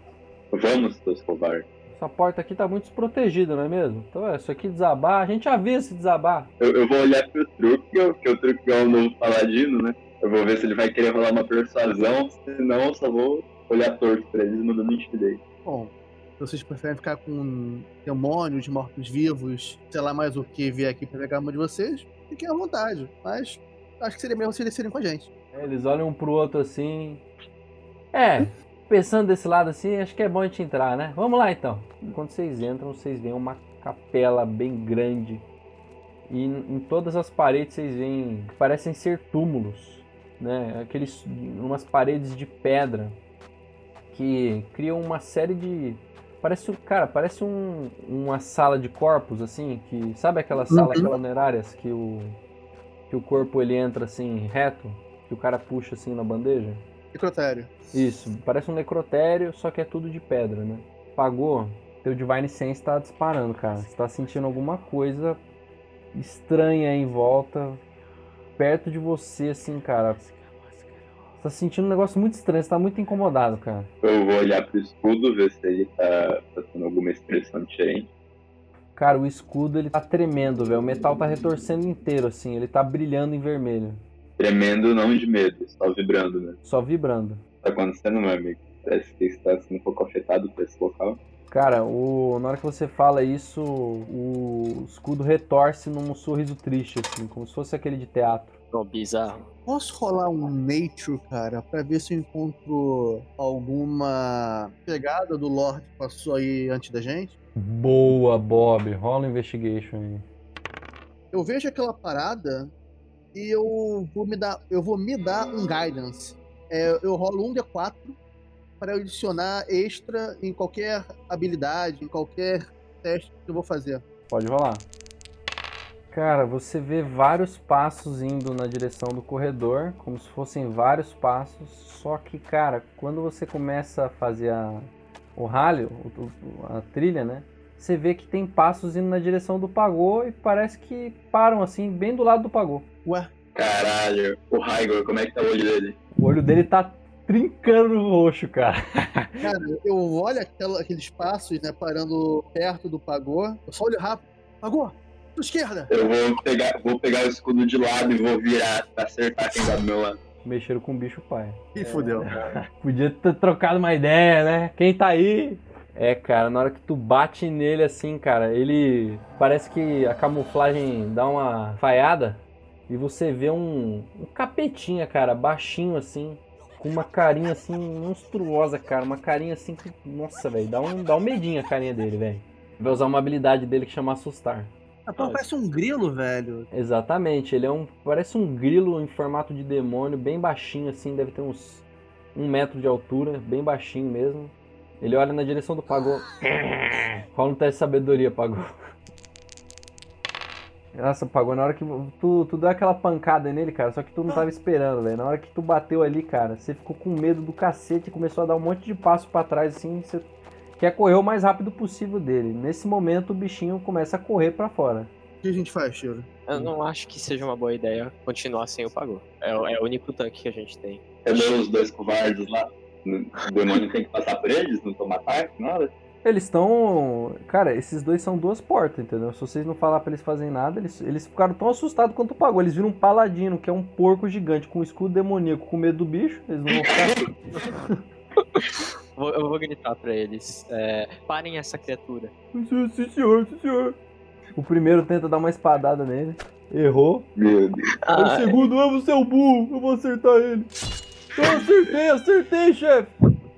Vamos, seus covardes. Essa porta aqui tá muito desprotegida, não é mesmo? Então é, isso aqui desabar, a gente avisa se desabar. Eu, eu vou olhar pro Truque, que o Truque é o novo paladino, né? Eu vou ver se ele vai querer rolar uma persuasão, se não, eu só vou olhar torto pra eles mandando intimidate. Bom, vocês preferem ficar com demônios, mortos-vivos, sei lá mais o que vier aqui pra pegar uma de vocês, fiquem à vontade. Mas acho que seria melhor se eles com a gente. É, eles olham um pro outro assim. É, pensando desse lado assim, acho que é bom a gente entrar, né? Vamos lá então. Quando vocês entram, vocês veem uma capela bem grande. E em todas as paredes vocês veem que parecem ser túmulos, né? Aqueles umas paredes de pedra que criam uma série de parece, cara, parece um, uma sala de corpos assim, que sabe aquela sala Uhum. funerárias que o que o corpo ele entra assim reto, que o cara puxa assim na bandeja? Necrotério. Isso, parece um necrotério, só que é tudo de pedra, né? Pagou, teu Divine Sense tá disparando, cara. Você tá sentindo alguma coisa estranha aí em volta, perto de você, assim, cara. Você tá sentindo um negócio muito estranho, você tá muito incomodado, cara. Eu vou olhar pro escudo, ver se ele tá, tá tendo alguma expressão diferente. Cara, o escudo ele tá tremendo, velho. O metal tá retorcendo inteiro, assim, ele tá brilhando em vermelho. Tremendo, não de medo, só vibrando, né? Só vibrando. Tá acontecendo, meu amigo? Parece que está sendo um pouco afetado por esse local. Cara, o... na hora que você fala isso, o escudo retorce num sorriso triste, assim, como se fosse aquele de teatro. Não, bizarro. Posso rolar um Nature, cara, pra ver se eu encontro alguma pegada do Lorde que passou aí antes da gente? Boa, Bob. Rola um investigation aí. Eu vejo aquela parada e eu vou me dar, eu vou me dar um guidance. É, eu rolo um D4 para adicionar extra em qualquer habilidade, em qualquer teste que eu vou fazer. Pode rolar. Cara, você vê vários passos indo na direção do corredor, como se fossem vários passos. Só que, cara, quando você começa a fazer a, o rally, o- o- a trilha, né? Você vê que tem passos indo na direção do pagô e parece que param assim, bem do lado do pagô. Ué, Caralho, o Raigor, como é que tá o olho dele? O olho dele tá trincando no roxo, cara. cara, eu olho aquela- aqueles passos, né, parando perto do pagô. Eu só olho rápido. Pagô, pra esquerda. Eu vou pegar, vou pegar o escudo de lado e vou virar pra acertar quem tá do meu lado. Mexeram com o bicho pai. Ih, fudeu. Podia ter trocado uma ideia, né? Quem tá aí? É, cara, na hora que tu bate nele assim, cara, ele. Parece que a camuflagem dá uma falhada e você vê um, um capetinha, cara, baixinho assim, com uma carinha assim monstruosa, cara. Uma carinha assim que. Nossa, velho, dá um, dá um medinho a carinha dele, velho. Vai usar uma habilidade dele que chama assustar. Ah, pô, parece um grilo, velho. Exatamente, ele é um. Parece um grilo em formato de demônio, bem baixinho assim, deve ter uns um metro de altura, bem baixinho mesmo. Ele olha na direção do Pagô. Rola um teste de sabedoria, Pagô. Nossa, Pagô, na hora que tu, tu deu aquela pancada nele, cara, só que tu não tava esperando, velho. Na hora que tu bateu ali, cara, você ficou com medo do cacete e começou a dar um monte de passo pra trás, assim, você quer correr o mais rápido possível dele. Nesse momento, o bichinho começa a correr pra fora. O que a gente faz, Tiro? Eu não acho que seja uma boa ideia continuar sem o pagô. É, o- é o único tanque que a gente tem. Cadê os dois covardes lá? O demônio tem que passar por eles, não tomar ataque, nada? Eles estão. Cara, esses dois são duas portas, entendeu? Se vocês não falar pra eles fazerem nada, eles, eles ficaram tão assustados quanto o pagou. Eles viram um paladino, que é um porco gigante com um escudo demoníaco com medo do bicho. Eles não vão ficar. Vou- eu vou gritar pra eles. é, parem essa criatura. sim, senhor, sim, senhor. O primeiro tenta dar uma espadada nele. Errou. Meu Deus. o segundo, ah, é o burro, eu vou acertar ele. Eu acertei, acertei, chefe.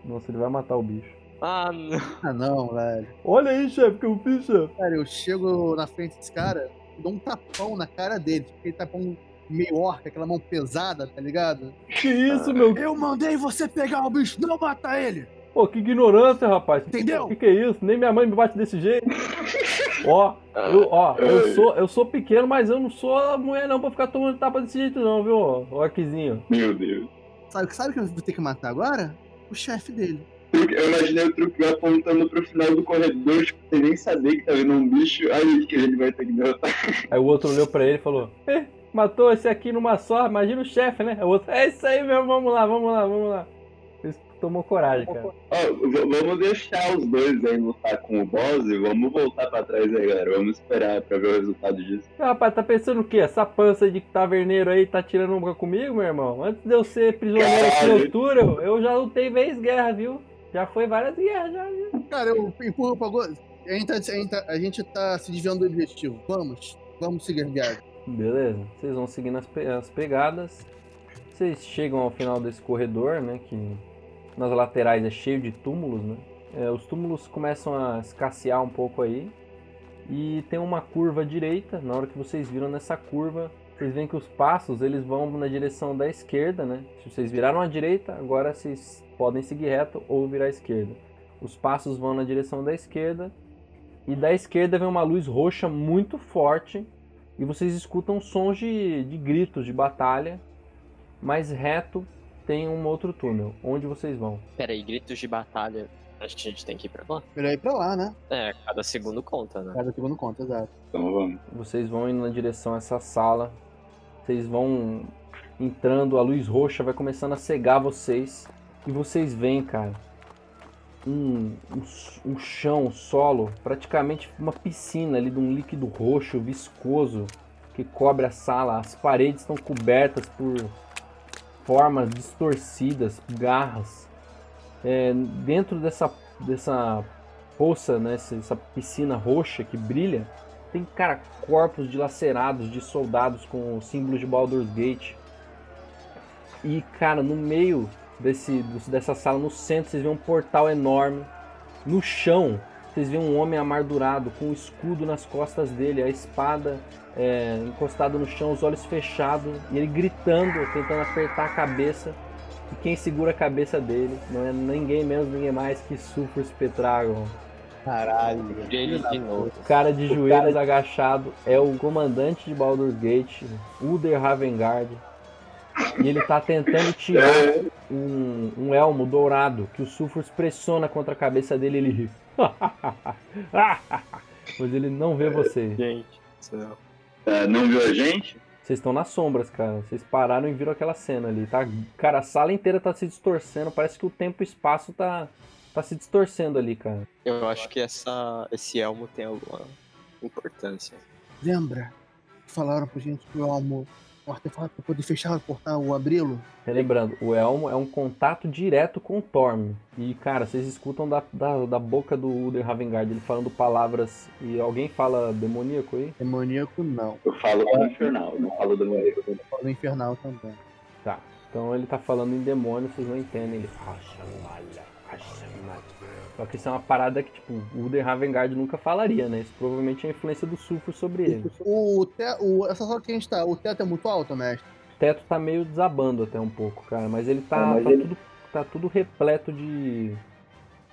Nossa, ele vai matar o bicho. Ah, não. Ah, não, velho. Olha aí, chefe, que eu fiz, chefe. Cara, eu chego na frente desse cara e dou um tapão na cara dele. Aquele tapão meio orca, aquela mão pesada, tá ligado? Que isso, meu. Eu mandei você pegar o bicho, não matar ele! Pô, que ignorância, rapaz. Entendeu? Que que é isso? Nem minha mãe me bate desse jeito. ó, eu, ó, eu sou, eu sou pequeno, mas eu não sou mulher não pra ficar tomando tapa desse jeito não, viu, ó, arquezinho. Meu Deus. Sabe, sabe quem eu vou ter que matar agora? O chefe dele. Truque- Eu imaginei o truque apontando pro final do corredor, tipo, sem nem saber que tá vindo um bicho, aí que ele vai ter que derrotar. Aí o outro olhou pra ele e falou: "Eh, matou esse aqui numa só, imagina o chefe, né? O outro, é isso aí mesmo, vamos lá, vamos lá, vamos lá. Ele tomou coragem, cara. Ó, v- vamos deixar os dois aí lutar com o boss e vamos voltar pra trás aí, galera. Vamos esperar pra ver o resultado disso. Ah, Rapaz, tá pensando o quê? Essa pança de taverneiro aí tá tirando uma comigo, meu irmão? Antes de eu ser prisioneiro aqui no túnel, eu já lutei vez guerra, viu? Já foi várias guerras, já, viu? Cara, eu empurro pra agora. A gente, tá, a, gente tá, a gente tá se desviando do objetivo. Vamos. Vamos seguir a viagem. Beleza, vocês vão seguindo as, pe- as pegadas. Vocês chegam ao final desse corredor, né? Que nas laterais é cheio de túmulos, né? É, os túmulos começam a escassear um pouco aí. E tem uma curva à direita. Na hora que vocês viram nessa curva, vocês veem que os passos eles vão na direção da esquerda, né? Se vocês viraram à direita, agora vocês podem seguir reto ou virar à esquerda. Os passos vão na direção da esquerda. E da esquerda vem uma luz roxa muito forte e vocês escutam sons de, de gritos de batalha. Mais reto tem um outro túnel. Onde vocês vão? Pera aí, gritos de batalha. Acho que a gente tem que ir pra lá. Melhor ir pra lá, né? É, cada segundo conta, né? Cada segundo conta, exato. Então vamos. Vocês vão indo na direção a essa sala. Vocês vão entrando, a luz roxa vai começando a cegar vocês. E vocês veem, cara, um, um, um chão, um solo, praticamente uma piscina ali de um líquido roxo, viscoso, que cobre a sala. As paredes estão cobertas por formas distorcidas, garras. É, dentro dessa, dessa poça, né, essa piscina roxa que brilha, tem, cara, corpos dilacerados de soldados com símbolos de Baldur's Gate. E, cara, no meio desse, dessa sala, no centro, vocês veem um portal enorme. No chão, vocês veem um homem amardurado com um escudo nas costas dele, a espada é, encostada no chão, os olhos fechados, e ele gritando, tentando apertar a cabeça. E quem segura a cabeça dele não é ninguém menos, ninguém mais que Sulfur Spetragon. Caralho. Ele de novo. O cara de joelhos agachado é o comandante de Baldur's Gate, Uder Ravengard. E ele tá tentando tirar um, um elmo dourado que o Sulfur pressiona contra a cabeça dele e ele ri. Mas ele não vê vocês. Gente. É, não viu a gente? Vocês estão nas sombras, cara. Vocês pararam e viram aquela cena ali, tá? Cara, a sala inteira tá se distorcendo. Parece que o tempo e o espaço tá, tá se distorcendo ali, cara. Eu acho que essa, esse elmo tem alguma importância. Lembra? Falaram pra gente que o Elmo um artefato pra poder fechar o portal ou abri-lo. Relembrando, o Elmo é um contato direto com o Torm. E, cara, vocês escutam da, da, da boca do Uder Ravengard ele falando palavras. E alguém fala demoníaco aí? Demoníaco, não. Eu falo do infernal, não falo do meio. Fala infernal também. Tá. Então ele tá falando em demônio, vocês não entendem. Ele. Só que isso é uma parada que, tipo, o Uder Ravengard nunca falaria, né? Isso provavelmente é a influência do sulfur sobre ele. O, te, o essa sala que a gente tá, o teto é muito alto, mestre? O teto tá meio desabando até um pouco, cara. Mas ele tá, Ah, mas tá, ele- Tudo, tá tudo repleto de,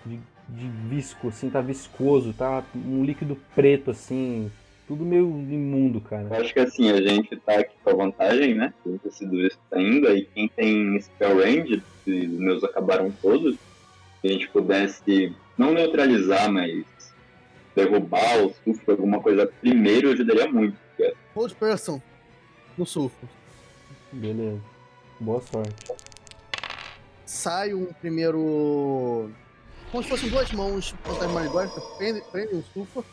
de. de visco, assim, tá viscoso, tá um líquido preto, assim. Tudo meio imundo, cara. Eu acho que assim, a gente tá aqui com a vantagem, né? Não ter sido visto ainda, e quem tem spell range, se os meus acabaram todos, se a gente pudesse não neutralizar, mas derrubar o sulfur, alguma coisa primeiro, ajudaria muito. porque Hold person no sulfo. Beleza. Boa sorte. Sai um primeiro. Como se fossem duas mãos fantasmagóricas, prende, prende o sulfo.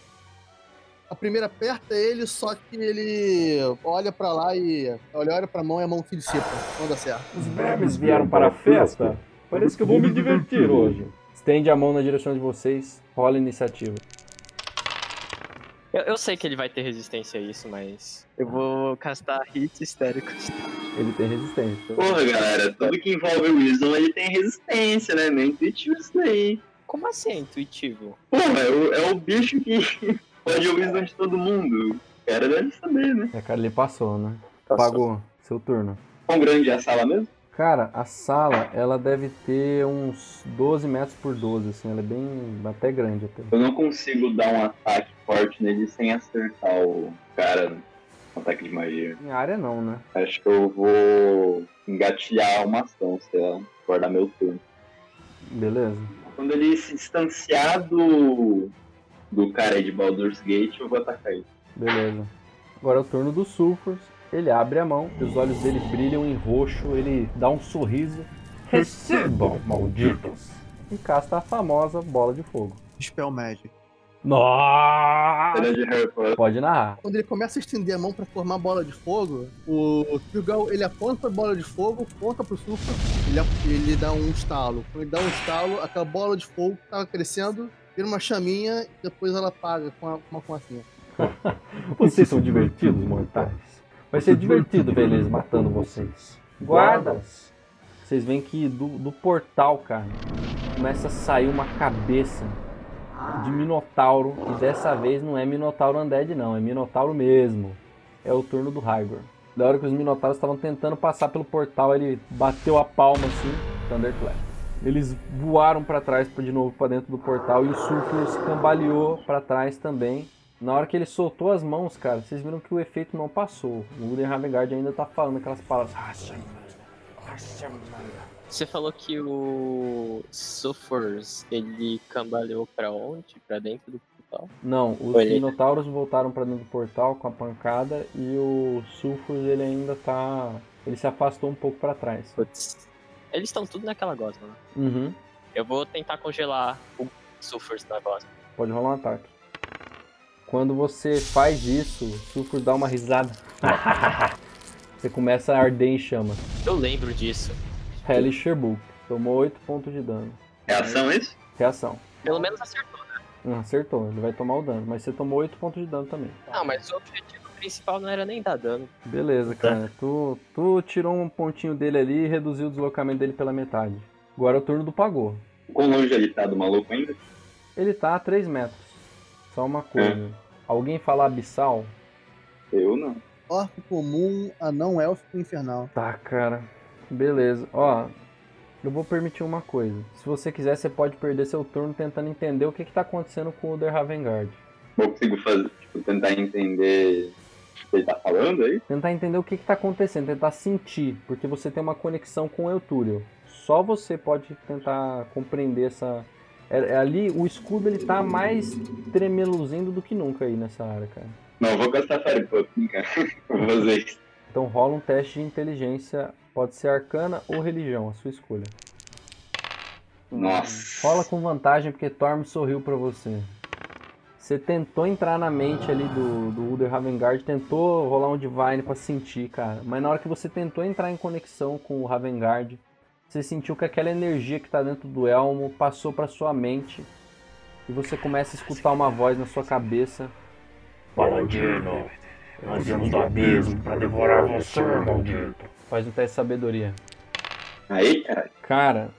A primeira aperta ele, só que ele olha pra lá e. Olha, olha pra mão e a mão se dissipa. Não dá certo. Os vermes vieram para a festa? Parece que eu vou me divertir hoje. Estende a mão na direção de vocês. Rola a iniciativa. Eu, eu sei que ele vai ter resistência a isso, mas eu vou castar hits histéricos. Ele tem resistência. Porra, galera, tudo que envolve o Wisdom ele tem resistência, né? Nem intuitivo isso daí. Como assim é intuitivo? Porra, é o, é o bicho que pode o Wisdom de todo mundo. O cara deve saber, né? É, cara, ele passou, né? Passou. Pagou. Seu turno. Quão grande é a sala mesmo? Cara, a sala, ela deve ter uns 12 metros por 12, assim, ela é bem, até grande até. Eu não consigo dar um ataque forte nele sem acertar o cara no ataque de magia. Em área não, né? Acho que eu vou engatilhar uma ação, sei lá, guardar meu turno. Beleza. Quando ele se distanciar do, do cara aí de Baldur's Gate, eu vou atacar ele. Beleza. Agora é o turno do Sulfurs. Ele abre a mão, os olhos dele brilham em roxo, ele dá um sorriso. Recebam, malditos! E casta a famosa bola de fogo. Spell Magic. Nossa! Potter. Pode narrar. Quando ele começa a estender a mão pra formar a bola de fogo, o Trilgal, ele aponta a bola de fogo, aponta pro Sulfur, ele, ele dá um estalo. Quando ele dá um estalo, aquela bola de fogo que tava crescendo, vira uma chaminha e depois ela apaga com a- uma fumacinha. Vocês são divertidos, mortais. Vai ser divertido ver eles matando vocês. Guardas! Vocês veem que do, do portal, cara, começa a sair uma cabeça de Minotauro. E dessa vez não é Minotauro Undead, não. É Minotauro mesmo. É o turno do Hygor. Da hora que os Minotauros estavam tentando passar pelo portal, ele bateu a palma assim, Thunderclap. Eles voaram pra trás de novo pra dentro do portal e o Sulfur se cambaleou pra trás também. Na hora que ele soltou as mãos, cara, vocês viram que o efeito não passou. O Uden Ravengard ainda tá falando aquelas palavras. Você falou que o Sulfurs, ele cambaleou pra onde? Pra dentro do portal? Não, os Olha. Minotauros voltaram pra dentro do portal com a pancada e o Sulfur ele ainda tá. Ele se afastou um pouco pra trás. Putz. Eles estão tudo naquela gosma, né? Uhum. Eu vou tentar congelar o Sulfurs na gosma. Pode rolar um ataque. Quando você faz isso, o Sulfur dá uma risada. você começa a arder em chamas. Eu lembro disso. Hellish Book. Tomou 8 pontos de dano. Reação isso? Reação. Pelo menos acertou. Hum, acertou, ele vai tomar o dano. Mas você tomou 8 pontos de dano também. Não, mas o objetivo principal não era nem dar dano. Beleza, cara. Tu, tu tirou um pontinho dele ali e reduziu o deslocamento dele pela metade. Agora é o turno do Pagô. Quão longe ele tá do maluco ainda? Ele tá a 3 metros. Só uma coisa. Alguém fala abissal? Eu não. Orco comum, anão élfico infernal. Tá, cara. Beleza. Ó, eu vou permitir uma coisa. Se você quiser, você pode perder seu turno tentando entender o que, que tá acontecendo com o Der Ravengard. Eu consigo fazer, tipo, tentar entender o que ele tá falando aí? Tentar entender o que, que tá acontecendo, tentar sentir, porque você tem uma conexão com o Eutúrio. Só você pode tentar compreender essa. É, é ali o escudo ele tá mais tremeluzindo do que nunca aí nessa área, cara. Não, vou gastar Fire Pumpkin, cara. Vou fazer isso. Então rola um teste de inteligência, pode ser arcana ou religião, a sua escolha. Nossa. Rola com vantagem porque Torm sorriu pra você. Você tentou entrar na mente ali do, do Uder Ravengard, tentou rolar um Divine pra sentir, cara. Mas na hora que você tentou entrar em conexão com o Ravengard, você sentiu que aquela energia que tá dentro do elmo passou pra sua mente. E você começa a escutar uma voz na sua cabeça. Paladino, nós viemos do abismo para devorar você, maldito. Faz um teste de sabedoria. Aí, cara. Cara,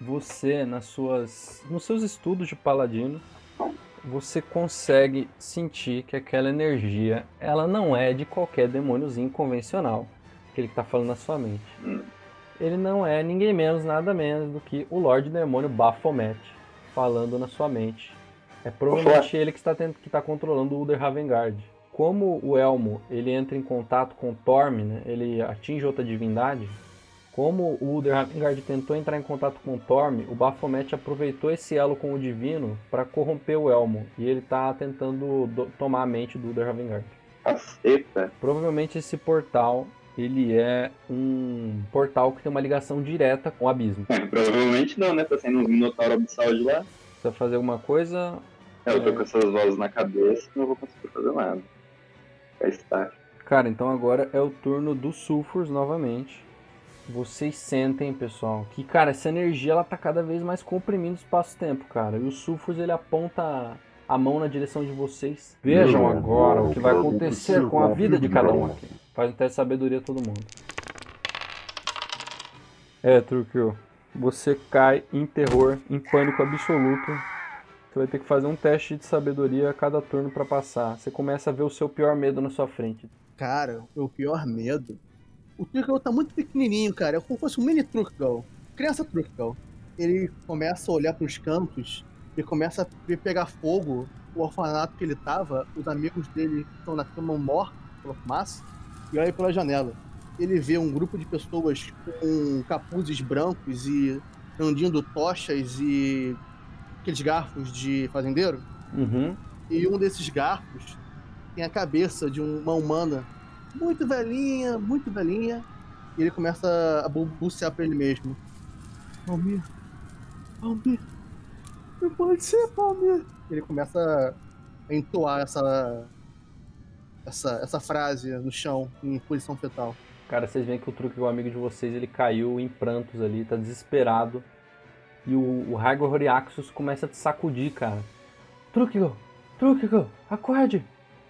você nas suas, nos seus estudos de paladino, você consegue sentir que aquela energia, ela não é de qualquer demôniozinho convencional, aquele que tá falando na sua mente. Ele não é ninguém menos, nada menos do que o Lorde Demônio Baphomet falando na sua mente. É provavelmente ele que está tendo, que está controlando o Uder Ravengard. Como o Elmo ele entra em contato com o Torm, né, ele atinge outra divindade, como o Uder Ravengard tentou entrar em contato com o Torm, o Baphomet aproveitou esse elo com o Divino para corromper o Elmo. E ele tá tentando do- tomar a mente do Uder Ravengard. Caceta. Provavelmente esse portal, ele é um portal que tem uma ligação direta com o abismo. É, provavelmente não, né? Tá saindo uns Minotauro Abissal de lá. Você vai fazer alguma coisa? Eu tô com essas vozes na cabeça não vou conseguir fazer nada. Já está. Cara, então agora é o turno dos Sulfurs novamente. Vocês sentem, pessoal, que, cara, essa energia ela tá cada vez mais comprimindo o espaço-tempo, cara. E o Sulfurs ele aponta a mão na direção de vocês. Vejam agora o que vai acontecer com a vida de cada um aqui. Faz um teste de sabedoria todo mundo. É, Truquio. Você cai em terror, em pânico absoluto. Você vai ter que fazer um teste de sabedoria a cada turno pra passar. Você começa a ver o seu pior medo na sua frente. Cara, o pior medo O Truckle tá muito pequenininho, cara. É como se fosse um mini Truckle. Criança Truckle. Ele começa a olhar pros cantos e começa a ver pegar fogo o orfanato que ele tava. Os amigos dele estão na cama mortos pela fumaça. E olha pela janela. Ele vê um grupo de pessoas com capuzes brancos e andindo tochas e aqueles garfos de fazendeiro. Uhum. E um desses garfos tem a cabeça de uma humana muito velhinha, muito velhinha. E ele começa a balbuciar pra ele mesmo. Palmir, Palmir, não pode ser Palmir. Ele começa a entoar essa, essa, essa frase no chão, em posição fetal. Cara, vocês veem que o truque, o amigo de vocês, ele caiu em prantos ali, tá desesperado. E o, o Hagor Horiaxus começa a te sacudir, cara. Trukigo! Trukigo! Acorde!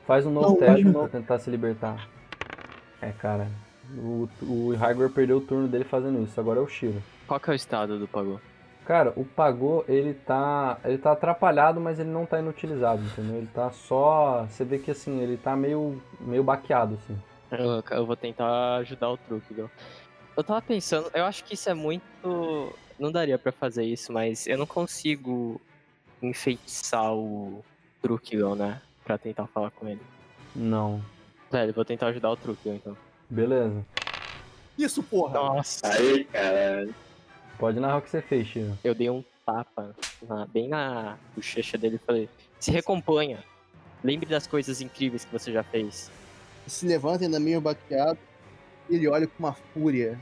Faz um novo Não, teste não. pra tentar se libertar. É, cara. O, o Hagor perdeu o turno dele fazendo isso. Agora é o Shiro. Qual que é o estado do Pagô? Cara, o Pagô, ele tá. Ele tá atrapalhado, mas ele não tá inutilizado, entendeu? Ele tá só. Você vê que assim, ele tá meio. meio baqueado, assim. Eu, eu vou tentar ajudar o truque, viu? Eu tava pensando, eu acho que isso é muito. Não daria pra fazer isso, mas eu não consigo enfeitiçar o truque, né? Pra tentar falar com ele. Não. Velho, eu vou tentar ajudar o truque, então. Beleza. Isso, porra! Nossa! Aí, caralho. Pode narrar o que você fez, Shiro. Eu dei um tapa na- bem na bochecha dele e falei: se recomponha. Lembre das coisas incríveis que você já fez. se levanta ainda meio baqueado ele olha com uma fúria.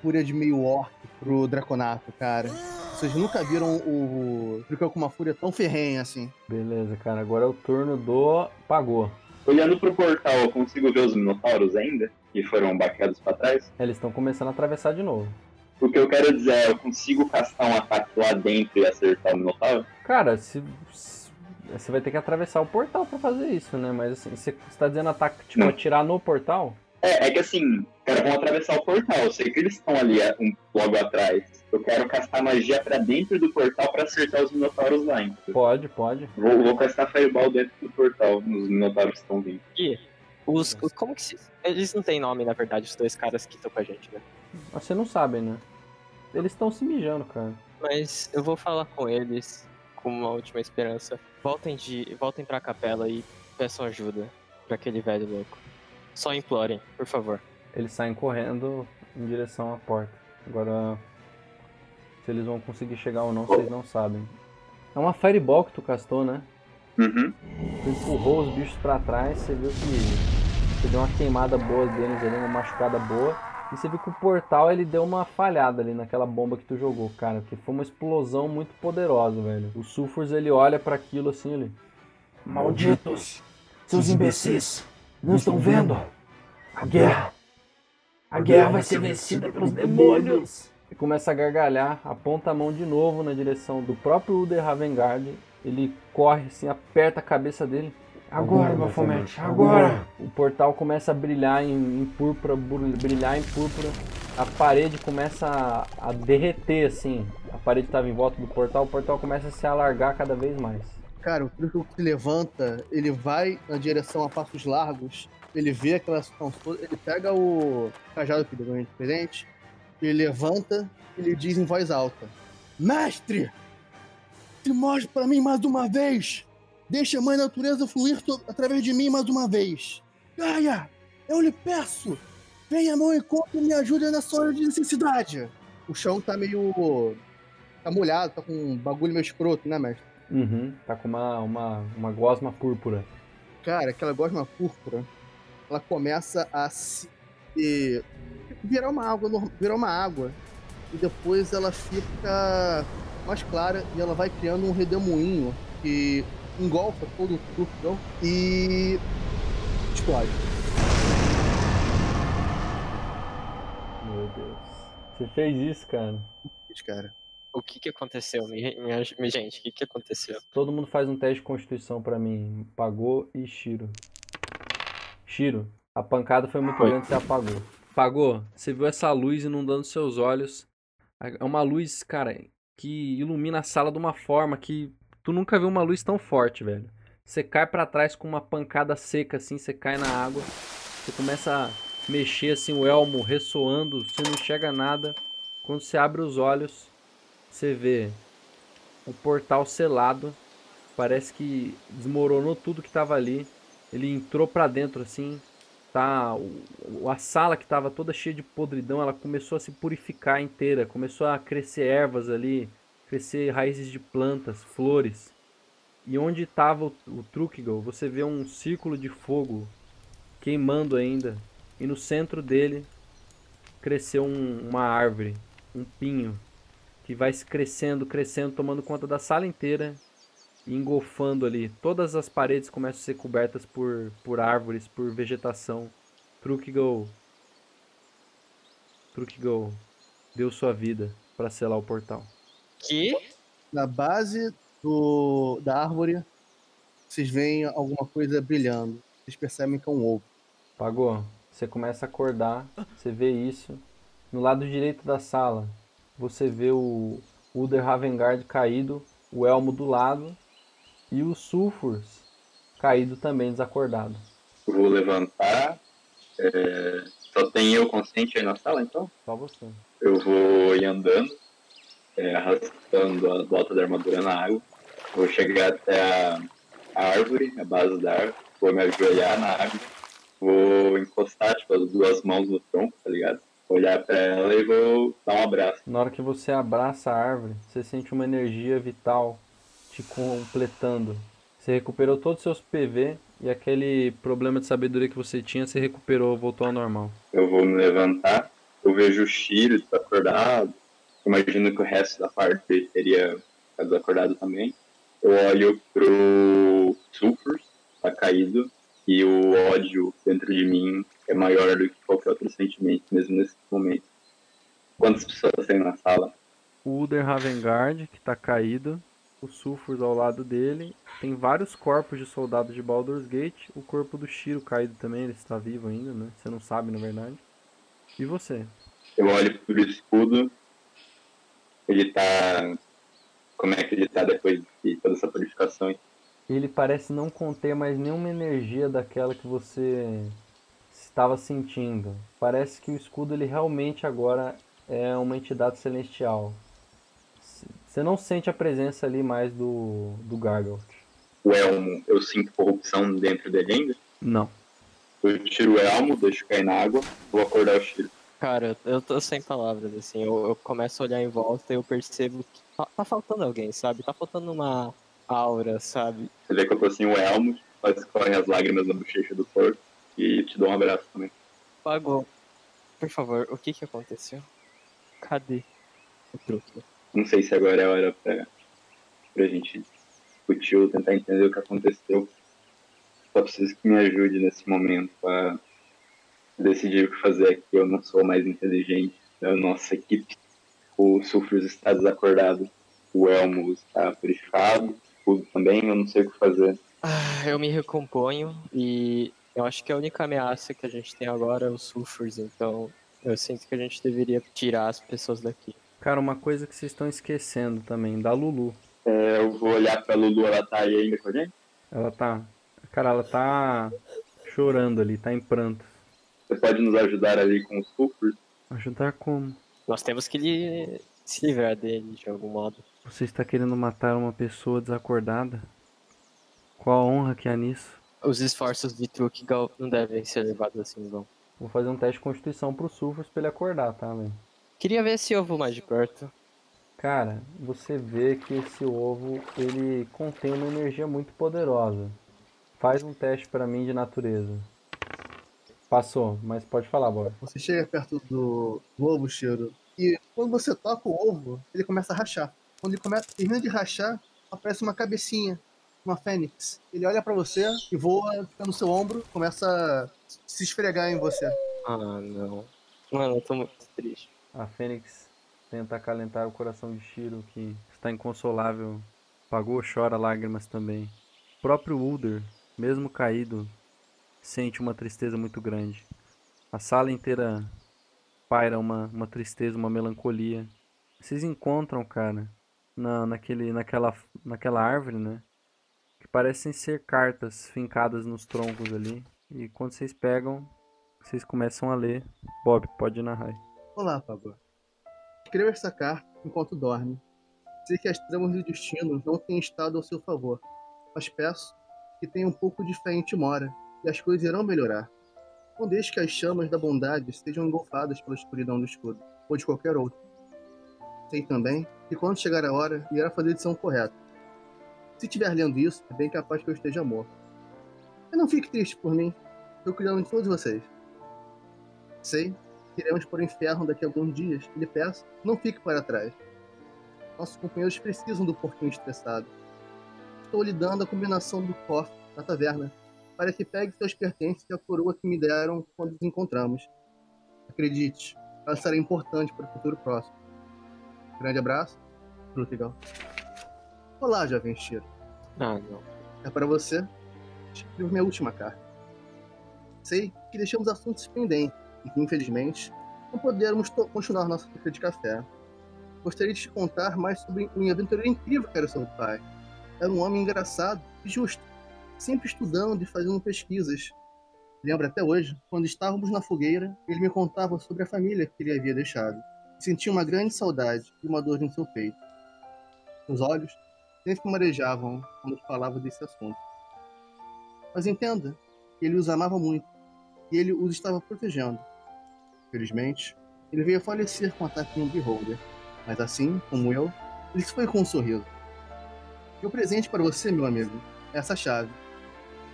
Fúria de meio orc pro Draconato, cara. Vocês nunca viram o Truckle com uma fúria tão ferrenha assim. Beleza, cara. Agora é o turno do Pagô. Olhando pro portal, eu consigo ver os minotauros ainda? Que foram baqueados pra trás? Eles estão começando a atravessar de novo. O que eu quero dizer é, eu consigo castar um ataque lá dentro e acertar o minotauro? Cara, se, se- você vai ter que atravessar o portal pra fazer isso, né? Mas assim, você você tá dizendo ataque, tipo, Não. atirar no portal? É, é que assim, cara, vão atravessar o portal. Eu sei que eles estão ali é, um, logo atrás. Eu quero castar magia pra dentro do portal pra acertar os minotauros lá, então. Pode, pode. Vou, vou castar Fireball dentro do portal, nos minotauros que estão vindo. E os, os- como que se. Eles não têm nome, na verdade, os dois caras que estão com a gente, né? Você não sabe, né? Eles estão se mijando, cara. Mas eu vou falar com eles com uma última esperança. Voltem de. Voltem pra capela e peçam ajuda pra aquele velho louco. Só implorem, por favor. Eles saem correndo em direção à porta. Agora, se eles vão conseguir chegar ou não, vocês não sabem. É uma Fireball que tu castou, né? Uhum. Tu empurrou os bichos pra trás, você viu que você deu uma queimada boa deles ali, uma machucada boa. E você viu que o portal ele deu uma falhada ali naquela bomba que tu jogou, cara. Que foi uma explosão muito poderosa, velho. O Sulfurs ele olha pra aquilo assim, ele. Malditos! Seus imbecis! Não estão vendo? A guerra! A guerra vai ser vencida pelos demônios! E começa a gargalhar, aponta a mão de novo na direção do próprio Uder Ravengard. Ele corre assim, aperta a cabeça dele. Agora, Bafomete, agora! O portal começa a brilhar em, em púrpura, brilhar em púrpura. A parede começa a, a derreter, assim. A parede estava em volta do portal, o portal começa a se alargar cada vez mais. Cara, o Truckle se levanta, ele vai na direção a passos largos, ele vê aquela situação toda, ele pega o cajado que deu de presente, ele levanta, ele diz em voz alta: Mestre! Se mostre para mim mais uma vez! Deixe a mãe natureza fluir através de mim mais uma vez! Gaia! Eu lhe peço! Venha meu encontro e me ajude nessa hora de necessidade! O chão tá meio. tá molhado, tá com um bagulho meio escroto, né, mestre? Uhum, tá com uma, uma, uma gosma púrpura. Cara, aquela gosma púrpura, ela começa a se e virar uma água, virar uma água e depois ela fica mais clara e ela vai criando um redemoinho que engolfa todo o truque e explode. Meu Deus. Você fez isso, cara. Cara, O que que aconteceu? Me, me, gente, o que que aconteceu? Todo mundo faz um teste de constituição pra mim. Pagou e Shiro. Shiro, a pancada foi muito grande, você apagou. Pagou, você viu essa luz inundando seus olhos. É uma luz, cara, que ilumina a sala de uma forma que tu nunca viu uma luz tão forte, velho. Você cai pra trás com uma pancada seca assim, você cai na água. Você começa mexer assim o elmo ressoando, você não enxerga nada. Quando você abre os olhos, você vê o portal selado. Parece que desmoronou tudo que estava ali. Ele entrou para dentro assim, tá a sala que estava toda cheia de podridão, ela começou a se purificar inteira, começou a crescer ervas ali, crescer raízes de plantas, flores. E onde estava o, o você vê um círculo de fogo queimando ainda. E no centro dele cresceu um- uma árvore, um pinho, que vai crescendo, crescendo, tomando conta da sala inteira e engolfando ali. Todas as paredes começam a ser cobertas por, por árvores, por vegetação. Trukigal. Trukigal deu sua vida para selar o portal. Que? Na base do, da árvore, vocês veem alguma coisa brilhando. Vocês percebem que é um ovo. Pagou. Você começa a acordar, você vê isso. No lado direito da sala, você vê o Uder Ravengard caído, o Elmo do lado e o Sulfurs caído também, desacordado. Eu vou levantar. é, Só tem eu consciente aí na sala, então? Só você. Eu vou ir andando, é, arrastando a bota da armadura na água. Vou chegar até a, a árvore, a base da árvore. Vou me ajoelhar na árvore. Vou encostar, tipo, as duas mãos no tronco, tá ligado? Olhar pra ela e vou dar um abraço. Na hora que você abraça a árvore, você sente uma energia vital te completando. Você recuperou todos os seus PV e aquele problema de sabedoria que você tinha, você recuperou, voltou ao normal. Eu vou me levantar. Eu vejo o Shiro desacordado. Imagino que o resto da parte teria ficado desacordado também. Eu olho pro Sulfur, tá caído. E o ódio dentro de mim é maior do que qualquer outro sentimento, mesmo nesse momento. Quantas pessoas tem na sala? O Uder Ravengard, que tá caído, o Sulfurs ao lado dele. Tem vários corpos de soldados de Baldur's Gate. O corpo do Shiro caído também, ele está vivo ainda, né? Você não sabe, na verdade. E você? Eu olho pro escudo. Ele tá. Como é que ele tá depois de toda essa purificação? Ele parece não conter mais nenhuma energia daquela que você estava sentindo. Parece que o escudo ele realmente agora é uma entidade celestial. Você não sente a presença ali mais do, do Gargoyle. O elmo, eu sinto corrupção dentro dele ainda. Não. Eu tiro o elmo, deixo cair na água, vou acordar o Shiro. Cara, eu tô sem palavras, assim. Eu, eu começo a olhar em volta e eu percebo que tá, tá faltando alguém, sabe? Tá faltando uma aura, sabe? Você vê que eu tô sem o elmo, só escorrem as lágrimas na bochecha do corpo e te dou um abraço também. Pagou. Por favor, o que que aconteceu? Cadê o truque? Não sei se agora é a hora pra, pra gente discutir ou tentar entender o que aconteceu. Só preciso que me ajude nesse momento a decidir o que fazer aqui. Eu não sou o mais inteligente da nossa equipe. O Sulfurs está desacordado, o Elmo está purificado, tudo também, eu não sei o que fazer. Ah, eu me recomponho e eu acho que a única ameaça que a gente tem agora é os sulfurs, então eu sinto que a gente deveria tirar as pessoas daqui. Cara, uma coisa que vocês estão esquecendo também, da Lulu. É, eu vou olhar pra Lulu, ela tá aí ainda com a gente? Ela tá. Cara, ela tá chorando ali, tá em pranto. Você pode nos ajudar ali com os Sulfurs? Ajudar como? Nós temos que lhe... se livrar dele de algum modo. Você está querendo matar uma pessoa desacordada? Qual a honra que há nisso? Os esforços de Trukigal não devem ser levados assim em vão. Vou fazer um teste de constituição pro Sulfurs pra ele acordar, tá, velho? Queria ver esse ovo mais de perto. Cara, você vê que esse ovo, ele contém uma energia muito poderosa. Faz um teste pra mim de natureza. Passou, mas pode falar, Bob. Você chega perto do, do ovo, Shiro, e quando você toca o ovo, ele começa a rachar. Quando ele começa, termina de rachar, aparece uma cabecinha, uma fênix. Ele olha pra você e voa, fica no seu ombro, começa a se esfregar em você. Ah, não. Mano, eu tô muito triste. A Fênix tenta acalentar o coração de Shiro, que está inconsolável. Pagou, chora lágrimas também. O próprio Ulder, mesmo caído, sente uma tristeza muito grande. A sala inteira paira uma, uma tristeza, uma melancolia. Vocês encontram, cara, na, naquele, naquela, naquela árvore, né? Que parecem ser cartas fincadas nos troncos ali. E quando vocês pegam, Vocês começam a ler. Bob, pode narrar. Olá, Pablo. Escreva essa carta enquanto dorme. Sei que as tramas do destino não têm estado ao seu favor, mas peço que tenha um pouco de fé em Timora e as coisas irão melhorar. Não deixe que as chamas da bondade sejam engolfadas pela escuridão do escudo, ou de qualquer outro. Sei também que quando chegar a hora, irá fazer a decisão correta. Se estiver lendo isso, é bem capaz que eu esteja morto. Mas não fique triste por mim. Estou cuidando de todos vocês. Sei que iremos por inferno daqui a alguns dias e lhe peço, não fique para trás. Nossos companheiros precisam do porquinho estressado. Estou lhe dando a combinação do cofre da taverna para que pegue seus pertences e a coroa que me deram quando nos encontramos. Acredite, ela será importante para o futuro próximo. Grande abraço, Frutigal. Olá, jovem Shiro. Ah, não. É para você. Escrevo minha última carta. Sei que deixamos assuntos pendentes e que, infelizmente, não podemos continuar nossa fica de café. Gostaria de te contar mais sobre um aventureiro incrível que era seu pai. Era um homem engraçado e justo, sempre estudando e fazendo pesquisas. Lembro até hoje, quando estávamos na fogueira, ele me contava sobre a família que ele havia deixado. Sentia uma grande saudade e uma dor no seu peito. Seus olhos sempre marejavam quando falava desse assunto. Mas entenda, ele os amava muito e ele os estava protegendo. Felizmente, ele veio a falecer com um ataque em um beholder, mas assim como eu, ele se foi com um sorriso. Meu presente para você, meu amigo, é essa chave.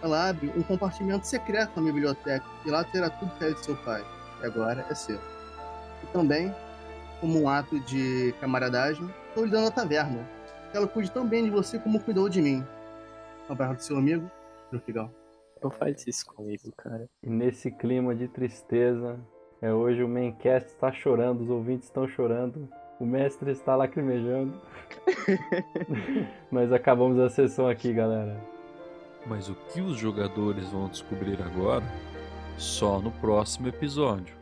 Ela abre um compartimento secreto na minha biblioteca e lá terá tudo que é de seu pai, e agora é seu. E também, como um ato de camaradagem, estou lhe dando a taverna. Que ela cuide tão bem de você como cuidou de mim. Um abraço do seu amigo, Trufigal. Não faz isso comigo, cara. E nesse clima de tristeza, é hoje o Maincast está chorando, os ouvintes estão chorando, o mestre está lacrimejando. Nós acabamos a sessão aqui, galera. Mas o que os jogadores vão descobrir agora? Só no próximo episódio.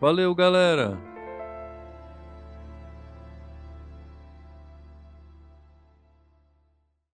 Valeu, galera!